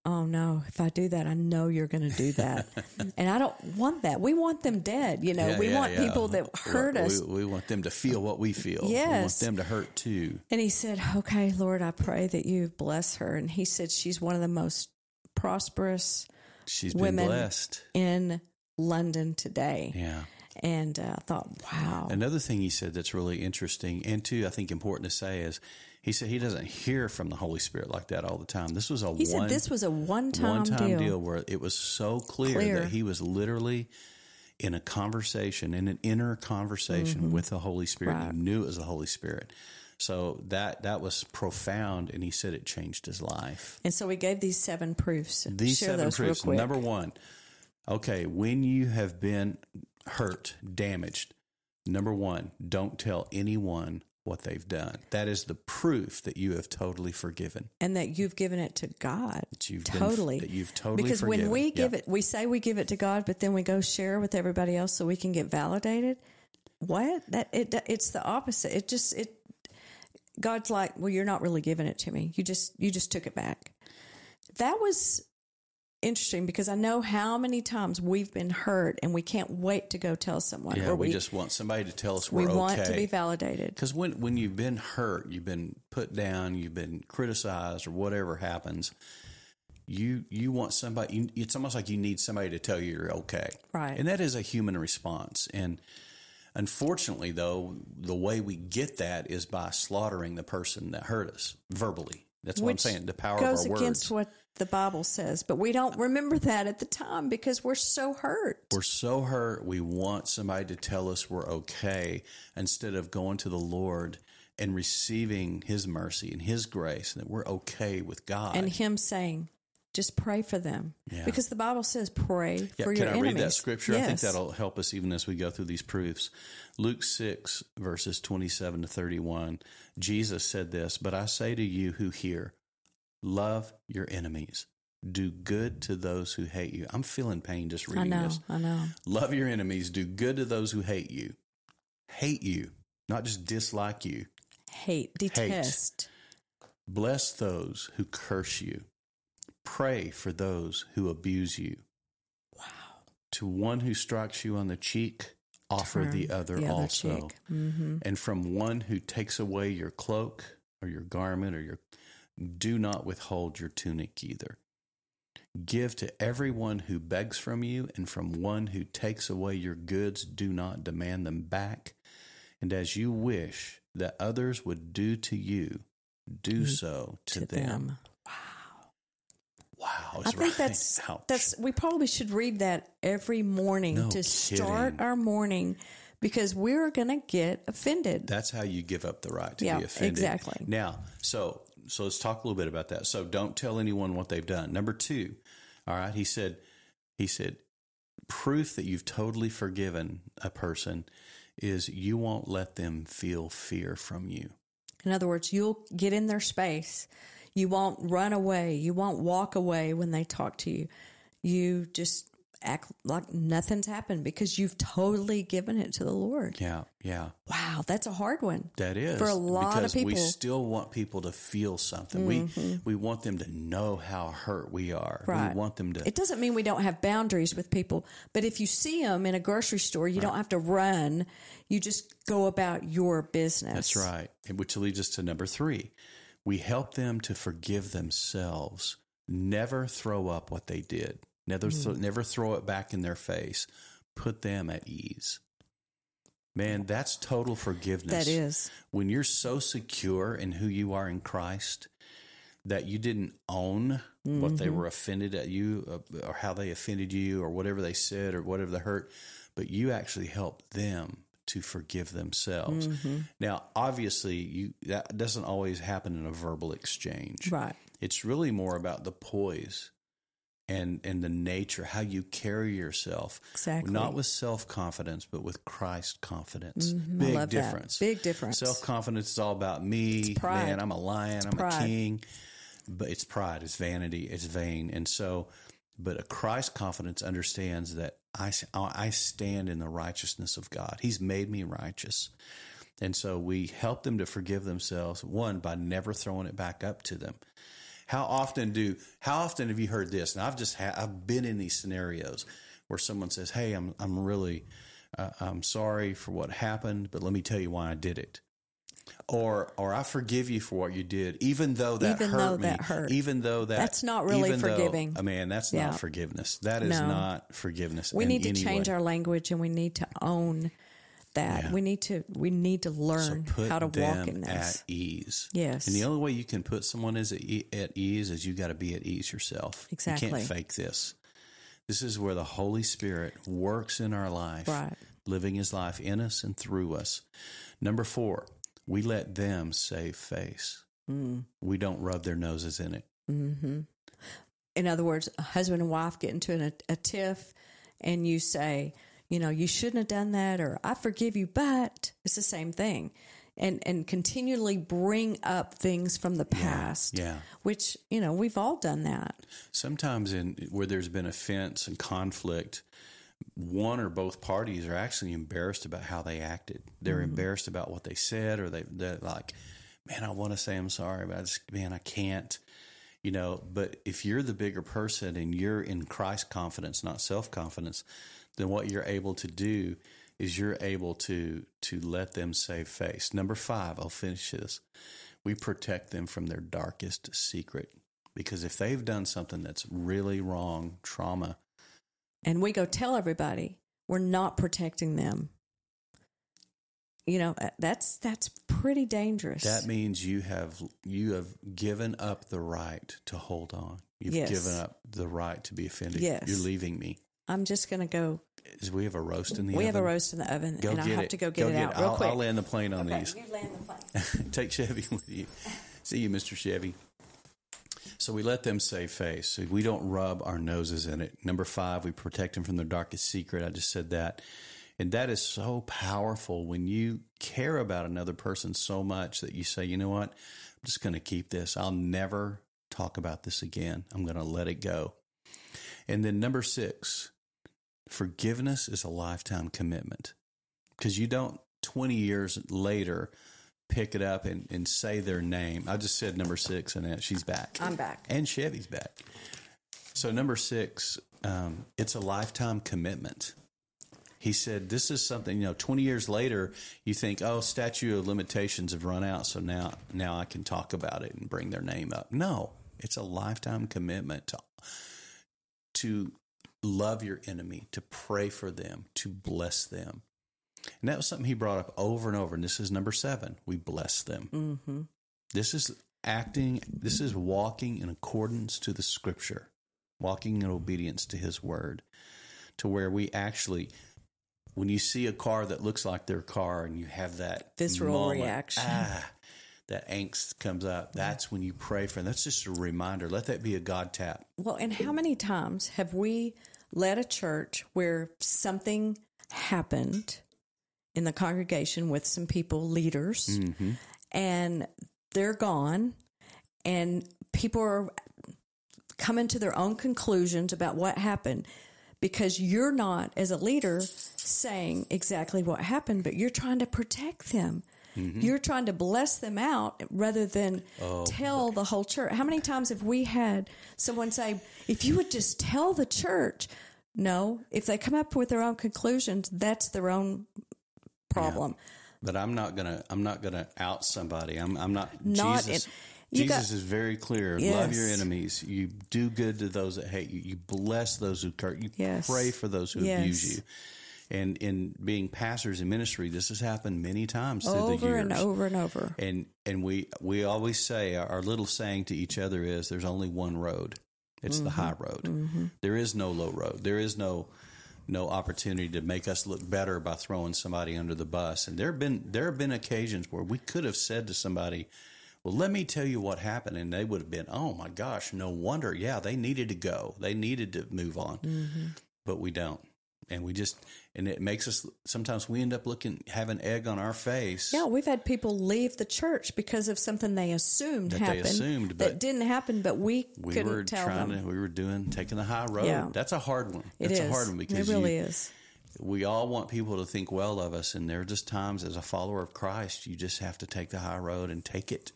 "Oh no! If I do that, I know you're going to do that, and I don't want that. We want them dead. You know, Yeah, we yeah, want yeah. people that hurt we, us." We, we want them to feel what we feel. Yes. We want them to hurt too. And he said, Okay, Lord, I pray that you bless her. And he said, She's one of the most prosperous She's been Women. blessed. in London today. Yeah. And uh, I thought, wow. Another thing he said that's really interesting, and too, I think important to say is, he said he doesn't hear from the Holy Spirit like that all the time. This was a he one said this was a one time deal. deal. where it was so clear, Clear. that he was literally in a conversation, in an inner conversation with the Holy Spirit. Mm-hmm. Right. He knew it was the Holy Spirit. So that that was profound, and he said it changed his life. And so we gave these seven proofs. These Share seven proofs. Number one, okay, when you have been hurt, damaged, number one, don't tell anyone what they've done. That is the proof that you have totally forgiven. and that you've given it to God. That you've been- totally. that you've totally because when we give it, we say we give it to God, but then we go share with everybody else so we can get validated. What that it it's the opposite. It just it God's like, well, you're not really giving it to me. You just you just took it back. That was interesting because I know how many times we've been hurt and we can't wait to go tell someone. Yeah, or we, just want somebody to tell us we're we're want to be validated. Because when when you've been hurt, you've been put down, you've been criticized, or whatever happens, you you want somebody. You, it's almost like you need somebody to tell you you're okay, Right. And that is a human response. And unfortunately, though, the way we get that is by slaughtering the person that hurt us verbally. That's what I'm saying. The power goes of our words. against what the Bible says, but we don't remember that at the time because we're so hurt. We're so hurt. We want somebody to tell us we're okay instead of going to the Lord and receiving His mercy and His grace, and that we're okay with God. and him saying, "Just pray for them," Yeah. because the Bible says, "Pray Yeah, for your enemies. can I enemies." read that scripture? I think that'll help us even as we go through these proofs. Luke 6, verses 27 to 31. Jesus said this, But I say to you who hear, love your enemies, Do good to those who hate you. I'm feeling pain just I reading know. this. I know. Love your enemies. Do good to those who hate you. Hate you, not just dislike you. Hate, detest. Bless those who curse you. Pray for those who abuse you. Wow. To one who strikes you on the cheek, offer the Turn other the other also. Mm-hmm. And from one who takes away your cloak or your garment or your do not withhold your tunic either. Give to everyone who begs from you, and from one who takes away your goods, do not demand them back. And as you wish that others would do to you, do Mm, so to, To them. them. Wow, I think that's Ouch. that's we probably should read that every morning No to start our morning because we're going to get offended. That's how you give up the right to Yeah, be offended. exactly. Now, so so let's talk a little bit about that. So don't tell anyone what they've done. Number two, all right. He said, he said, proof that you've totally forgiven a person is you won't let them feel fear from you. In other words, you'll get in their space. You won't run away. You won't walk away when they talk to you. You just act like nothing's happened because you've totally given it to the Lord. Yeah, yeah, Wow, that's a hard one. that is For a lot of because we people. Mm-hmm. still want people to feel something. We we want them to know how hurt we are. Right. We want them to. It doesn't mean we don't have boundaries with people, but if you see them in a grocery store, you don't have to run. You just go about your business. That's right. Which leads us to number three. We help them to forgive themselves. Never throw up what they did. Never, Hmm. th- never throw it back in their face. Put them at ease. Man, that's total forgiveness. That is. When you're so secure in who you are in Christ that you didn't own what Mm-hmm. they were offended at you uh, or how they offended you or whatever they said or whatever they hurt, but you actually helped them to forgive themselves. Mm-hmm. Now, obviously, you that doesn't always happen in a verbal exchange. Right. It's really more about the poise and and the nature, how you carry yourself. Exactly. Not with self confidence, but with Christ confidence. Mhm. I Big love that. difference. Big difference. Self confidence is all about me. pride. Man, I'm a lion. I'm pride. a king. But it's pride. It's vanity. It's vain. And so, but a Christ confidence understands that I, I stand in the righteousness of God. He's made me righteous. And so we help them to forgive themselves, one, by never throwing it back up to them. How often do, how often have you heard this? And I've just, ha- I've been in these scenarios where someone says, Hey, I'm, I'm really, uh, I'm sorry for what happened, but let me tell you why I did it. Or, or I forgive you for what you did, even though that Even hurt though me. that hurt. Even though that That's not really even though- forgiving. Uh, I mean, that's Yeah. not forgiveness. That is No. not forgiveness. we need to change way. our language and we need to own that. Yeah. We need to we need to So learn put how to walk in this. at ease. Yes. And the only way you can put someone is at e- at ease is you got to be at ease yourself. Exactly, You can't fake this. This is where the Holy Spirit works in our life, Right. living His life in us and through us. Number four, we let them save face. Mm. We don't rub their noses in it. hmm In other words, a husband and wife get into an, a, a tiff, and you say, you know, you shouldn't have done that, or I forgive you, but it's the same thing, and and continually bring up things from the past, Yeah. which you know we've all done that. Sometimes in where there's been offense and conflict, one or both parties are actually embarrassed about how they acted. They're mm-hmm. embarrassed about what they said, or they they're like, "Man, I want to say I'm sorry, but I just man, I can't." You know, but if you're the bigger person and you're in Christ confidence, not self confidence, then what you're able to do is you're able to to let them save face. Number five, I'll finish this. We protect them from their darkest secret because if they've done something that's really wrong, trauma, and we go tell everybody we're not protecting them. You know uh, that's that's pretty dangerous. that means you have you have given up the right to hold on. You've Yes. given up the right to be offended. Yes. You're leaving me. I'm just going to go. We have a roast in the We oven? We have a roast in the oven, Go and I get have it. to go get it out it. real I'll, quick. I'll land the plane on okay, these. you land the plane. Take Chevy with you. See you, Mr. Chevy. So we let them save face. So we don't rub our noses in it. Number five, we protect them from their darkest secret. I just said that. And that is so powerful when you care about another person so much that you say, you know what? I'm just going to keep this. I'll never talk about this again. I'm going to let it go. And then number six, forgiveness is a lifetime commitment because you don't 20 years later pick it up and, and say their name. I just said number six and she's back. I'm back. And Chevy's back. So number six, um, it's a lifetime commitment. He said, "This is something you know. Twenty years later, you think, oh, statute of limitations have run out, so now now I can talk about it and bring their name up." No, it's a lifetime commitment to to love your enemy, to pray for them, to bless them. And that was something he brought up over and over. And this is number seven: we bless them. Mm-hmm. This is acting. This is walking in accordance to the Scripture, walking in obedience to His Word, to where we actually when you see a car that looks like their car and you have that Visceral moment, reaction. ah, that angst comes up. That's when you pray for them. That's just a reminder. Let that be a God tap. Well, and how many times have we led a church where something happened in the congregation with some people, leaders, Mm-hmm. and they're gone, and people are coming to their own conclusions about what happened because you're not, as a leader, saying exactly what happened, but you're trying to protect them. You're trying to bless them out rather than tell the whole church. How many times have we had someone say, if you would just tell the church? No, if they come up with their own conclusions, that's their own problem. But I'm not gonna. I'm not gonna out somebody. I'm. I'm not. Not Jesus. in- Jesus got- is very clear. Love your enemies. You do good to those that hate you. You bless those who curse. You Yes. pray for those who Yes. abuse you. And in being pastors in ministry, this has happened many times through the Over years. and over and over. And and we we always say our, our little saying to each other is there's only one road. It's the mm-hmm. high road. Mm-hmm. There is no low road. There is no no opportunity to make us look better by throwing somebody under the bus. And there have been there have been occasions where we could have said to somebody, "Well, let me tell you what happened," and they would have been, "Oh my gosh, no wonder. Yeah, they needed to go. They needed to move on." Mm-hmm. But we don't. And we just and it makes us sometimes we end up looking having egg on our face. Yeah, we've had people leave the church because of something they assumed That they happened assumed, that but didn't happen, but we, we couldn't were tell trying them. to we were doing taking the high road Yeah. that's a hard one It that's is. a hard one because it really you- is. we all want people to think well of us and there are just times as a follower of christ you just have to take the high road and take it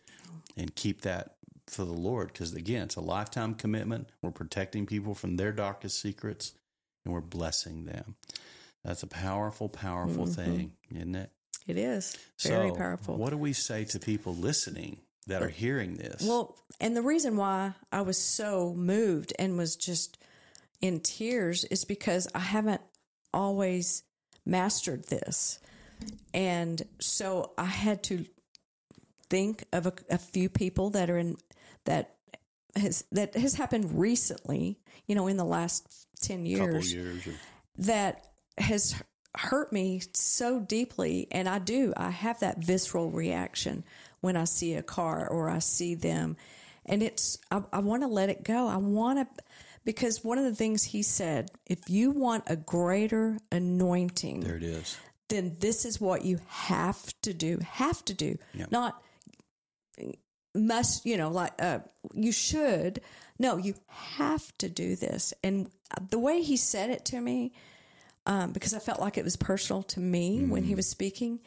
and keep that for the lord because again it's a lifetime commitment we're protecting people from their darkest secrets and we're blessing them that's a powerful powerful thing isn't it It is Mm-hmm. very So, powerful. what do we say to people listening that are hearing this Well, and the reason why I was so moved and was just in tears is because I haven't always mastered this. And so I had to think of a, a few people that are in that has that has happened recently, you know, in the last 10 couple years years or, that has hurt me so deeply and I do I have that visceral reaction when I see a car or I see them. And it's I, I want to let it go. I want to because one of the things he said if you want a greater anointing there it is. then this is what you have to do have to do. Yeah. not must you know like uh, you should. No you have to do this. And the way he said it to me um, because i felt like it was personal to me when he was speaking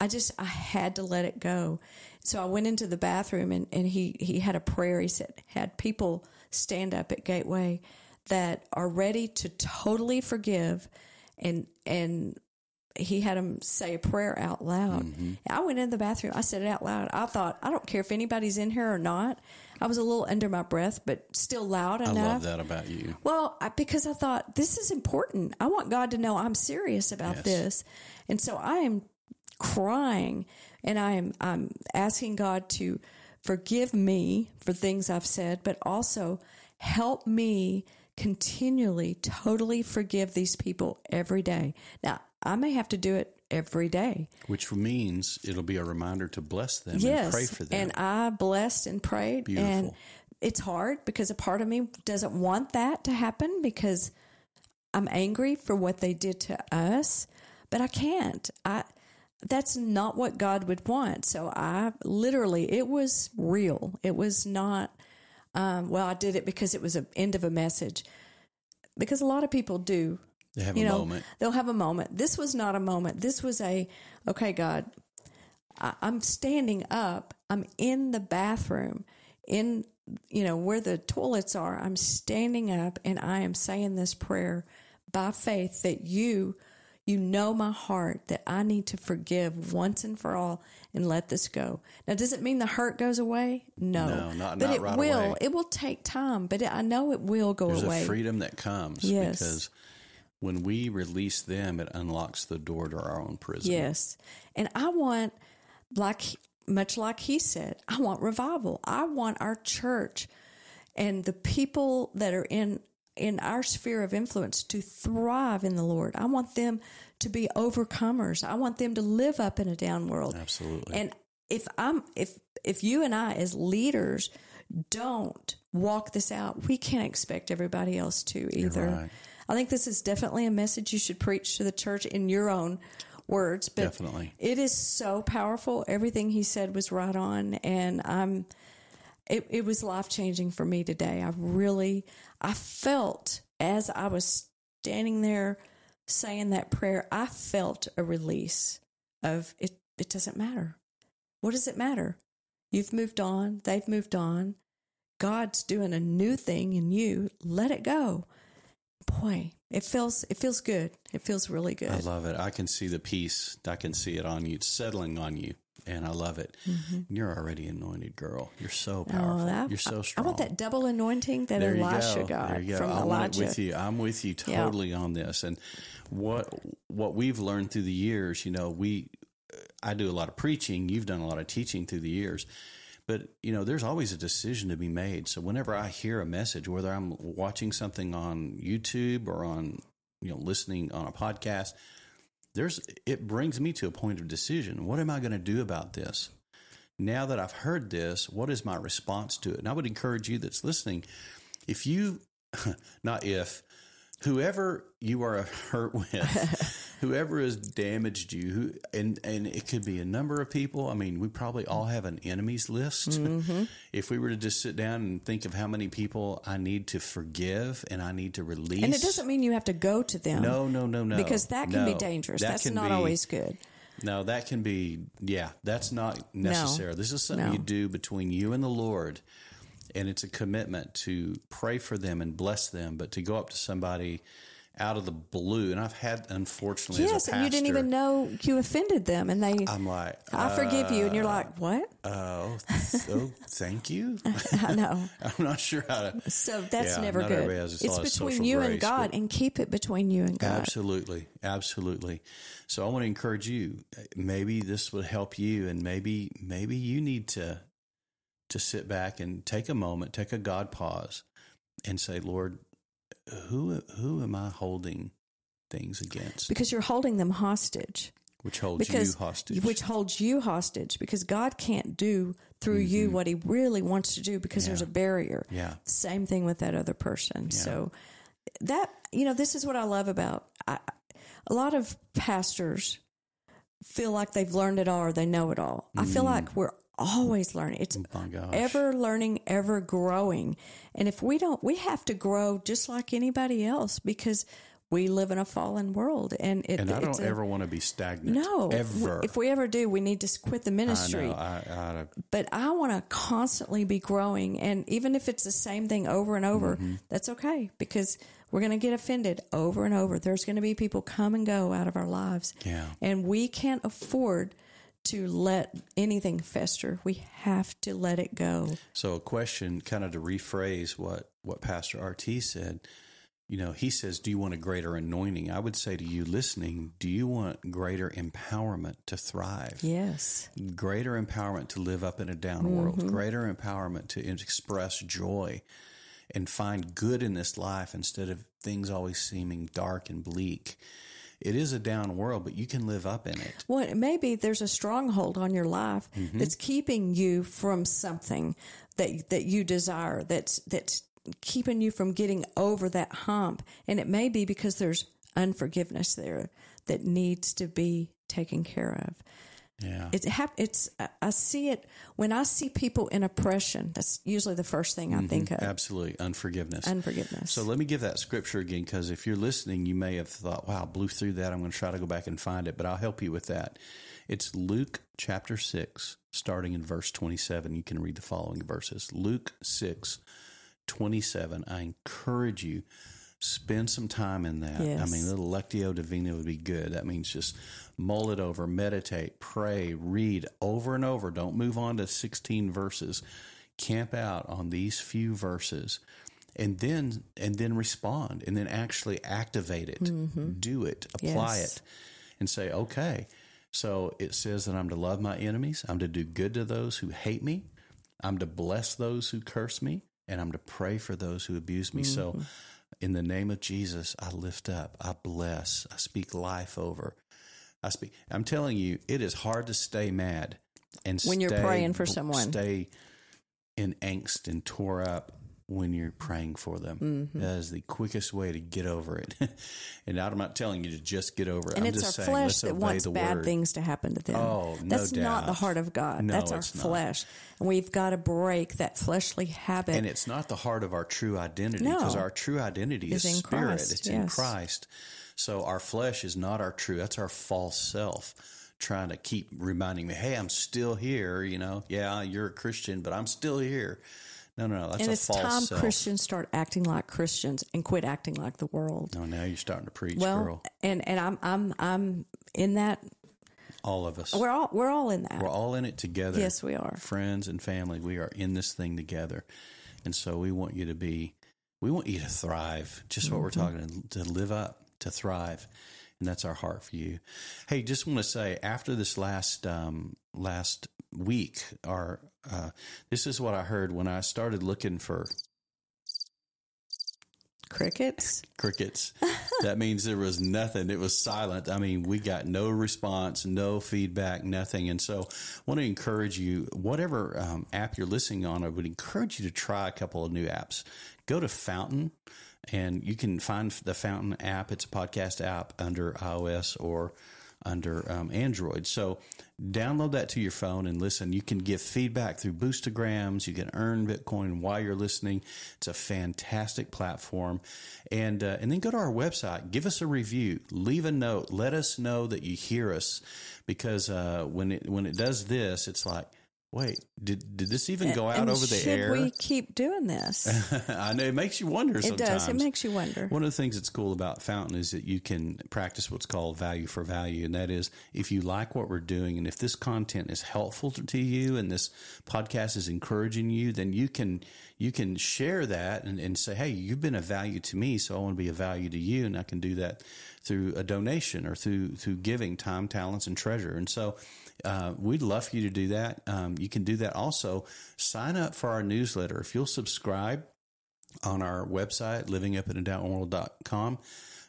i just i had to let it go so i went into the bathroom and, and he, he had a prayer he said had people stand up at gateway that are ready to totally forgive and and he had him say a prayer out loud. Mm-hmm. I went in the bathroom. I said it out loud. I thought, I don't care if anybody's in here or not. I was a little under my breath, but still loud enough. i love that about you Well, I, because I thought this is important. I want God to know I'm serious about Yes. this, and so I am crying, and I am I'm asking God to forgive me for things I've said, but also help me continually, totally forgive these people every day. Now, I may have to do it every day. which means it'll be a reminder to bless them yes, and pray for them. And I blessed and prayed, and Beautiful. it's hard because a part of me doesn't want that to happen because I'm angry for what they did to us, but I can't. I that's not what God would want. So I literally, it was real. It was not. Um, well, I did it because it was an end of a message. Because a lot of people do. They have You a know, moment. they'll have a moment. This was not a moment. This was a, okay, God, I, I'm standing up. I'm in the bathroom, in you know where the toilets are. I'm standing up and I am saying this prayer by faith that you, you know my heart that I need to forgive once and for all and let this go. Now, does it mean the hurt goes away? No, No, not- but not it right will. away. It will take time, but I know it will go There's away. a freedom that comes Yes. because when we release them, it unlocks the door to our own prison. Yes. And I want, like, much like he said, I want revival. I want our church and the people that are in in our sphere of influence to thrive in the Lord. I want them to be overcomers. I want them to live up in a down world. Absolutely. And if I'm if if you and I as leaders don't walk this out, we can't expect everybody else to either. right. I think this is definitely a message you should preach to the church in your own words, but Definitely. it is so powerful. Everything he said was right on and I'm it, it was life changing for me today. I really I felt as I was standing there saying that prayer, I felt a release of it it doesn't matter. What does it matter? You've moved on, they've moved on. God's doing a new thing in you. Let it go. Boy, it feels it feels good. It feels really good. I love it. I can see the peace. I can see it on you. It's settling on you. And I love it. You're already anointed, girl. You're so powerful. Mm-hmm. Oh, that- You're so strong. I want that double anointing that there Elisha go. got there you go. from I Elijah. with you. I'm with you Yeah. totally on this. And what what we've learned through the years, you know, we I do a lot of preaching. You've done a lot of teaching through the years. But you know, there's always a decision to be made. So whenever I hear a message, whether I'm watching something on YouTube or on you know listening on a podcast, there's it brings me to a point of decision. What am I going to do about this? Now that I've heard this, what is my response to it? And I would encourage you that's listening, if you, not if, whoever you are hurt with, whoever has damaged you, who, and and it could be a number of people. I mean, we probably all have an enemies list. Mm-hmm. if we were to just sit down and think of how many people I need to forgive and I need to release, and it doesn't mean you have to go to them. No, no, no, no. Because that can be dangerous. That That's not be- always good. no, that can be, yeah, that's not necessary. This is something No. you do between you and the Lord. And it's a commitment to pray for them and bless them, but to go up to somebody out of the blue. And I've had, unfortunately, Yes, pastor, and you didn't even know you offended them, and they, I'm like, I forgive you, and you're uh, like, what? oh, oh, thank you. I know. I'm not sure how to. So that's Yeah, never good. It's between you and God, and keep it between you and God. Absolutely, absolutely. So I want to encourage you. Maybe this would help you, and maybe maybe you need to to sit back and take a moment, take a God pause, and say, Lord, who who am I holding things against, Because you're holding them hostage. which holds Because you hostage? which holds you hostage because God can't do through you what he really wants to do because there's a barrier. Mm-hmm. yeah, Same thing with that other person. So that you know, this is what I love about I, a lot of pastors feel like they've learned it all or they know it all. I feel like we're always learning. It's oh ever learning, ever growing. And if we don't, we have to grow just like anybody else because we live in a fallen world. And it, and I don't a- ever want to be stagnant. no, ever. If we ever do, we need to quit the I ministry know. I, I, but I want to constantly be growing. And even if it's the same thing over and over, Mm-hmm. that's okay because we're going to get offended over and over. There's going to be people come and go out of our lives. Yeah. And we can't afford to let anything fester. We have to let it go. So a question, kind of to rephrase what what Pastor RT said. You know, he says, "Do you want a greater anointing?" I would say to you listening, "Do you want greater empowerment to thrive? Yes. Greater empowerment to live up in a down Mm-hmm. world? Greater empowerment to express joy and find good in this life instead of things always seeming dark and bleak." It is a down world, but you can live up in it. Well, maybe there's a stronghold on your life Mm-hmm. that's keeping you from something that that you desire. That's that's keeping you from getting over that hump, and it may be because there's unforgiveness there that needs to be taken care of. Yeah. It hap- it's I- I see it when I see people in oppression. That's usually the first thing I mm-hmm. think of. Absolutely. Unforgiveness. Unforgiveness. So let me give that scripture again because if you're listening, you may have thought, wow, I blew through that. I'm going to try to go back and find it, but I'll help you with that. It's Luke chapter 6, starting in verse 27. You can read the following verses. Luke 6, 27. I encourage you, spend some time in that. I mean, little Lectio Divina would be good. That means just mull it over, meditate, pray, read over and over. Don't move on to 16 verses. Camp out on these few verses and then and then respond and then actually activate it. Mm-hmm. Do it apply Yes. it and say okay so it says that i'm to love my enemies. I'm to do good to those who hate me. I'm to bless those who curse me and i'm to pray for those who abuse me. So mm-hmm. in the name of jesus i lift up i bless i speak life over i speak i'm telling you it is hard to stay mad and When you're stay- praying for someone. stay in angst and tore up when you're praying for them. Mm-hmm. That is the quickest way to get over it. and I'm not telling you to just get over it. and I'm it's just our saying, flesh let's that obey wants bad word. things to happen to them. Oh, no That's not the heart of God. No, That's our it's not. flesh. And we've got to break that fleshly habit. And it's not the heart of our true identity No. because our true identity is, Is in spirit. Christ, it's in. Christ. So our flesh is not our true. That's our false self trying to keep reminding me, hey, I'm still here. You know, yeah, you're a Christian, but I'm still here. No, no, no. That's and a it's false time self. Christians start acting like Christians and quit acting like the world. No, now you're starting to preach, well, girl. and and I'm I'm I'm in that. All of us. We're all we're all in that. We're all in it together. Yes, we are. Friends and family, we are in this thing together. And so we want you to be, we want you to thrive. Just what we're Mm-hmm. talking to live up, to thrive. And that's our heart for you. Hey, just want to say after this last, um, last week, our, uh, this is what I heard when I started looking for Crickets. crickets. that means there was nothing. It was silent. I mean, we got no response, no feedback, nothing. And so, I want to encourage you, whatever um, app you're listening on, I would encourage you to try a couple of new apps. Go to Fountain, and you can find the Fountain app. It's a podcast app under iOS or under um, Android. So download that to your phone and listen. You can give feedback through Boostagrams. You can earn Bitcoin while you're listening. It's a fantastic platform. And uh, and then go to our website. Give us a review. Leave a note. Let us know that you hear us because uh, when it when it does this, it's like. Wait, did did this even go out And over the should air? we keep doing this? I know it makes you wonder. It sometimes. does. It makes you wonder. One of the things that's cool about Fountain is that you can practice what's called value for value. And that is if you like what we're doing and if this content is helpful to you and this podcast is encouraging you, then you can, you can share that and, and say, Hey, you've been a value to me. So I want to be a value to you. And I can do that through a donation or through, through giving time, talents, and treasure. And so, uh, we'd love for you to do that. Um, you can do that also. Sign up for our newsletter. If you'll subscribe, on our website, livingupinadownworld.com.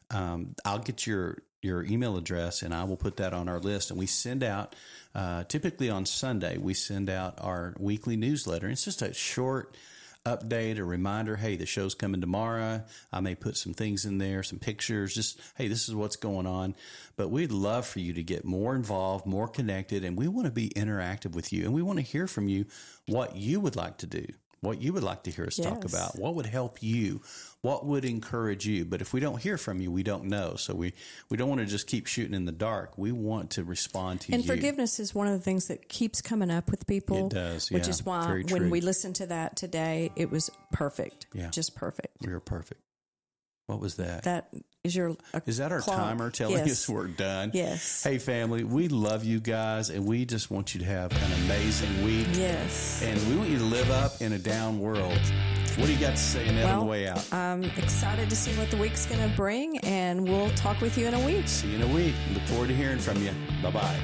Um, I'll get your your email address and I will put that on our list. And we send out, uh, typically on Sunday, we send out our weekly newsletter. It's just a short update, a reminder. Hey, the show's coming tomorrow. I may put some things in there, some pictures. Just hey, this is what's going on. But we'd love for you to get more involved, more connected, and we want to be interactive with you. And we want to hear from you what you would like to do what you would like to hear us talk about. What would help you? What would encourage you? But if we don't hear from you, we don't know. So we, we don't want to just keep shooting in the dark. We want to respond to And you. And forgiveness is one of the things that keeps coming up with people. It does, Which yeah. is why when we listened to that today, it was perfect. Yeah. Just perfect. We are perfect. What was that? That is your. Uh, is that our clock. timer telling Yes. us we're done? Yes. Hey, family, we love you guys, and we just want you to have an amazing week. Yes. And we want you to live up in a down world. What do you got to say, Annette, on Well, the way out? I'm excited to see what the week's going to bring, and we'll talk with you in a week. See you in a week. Look forward to hearing from you. Bye bye.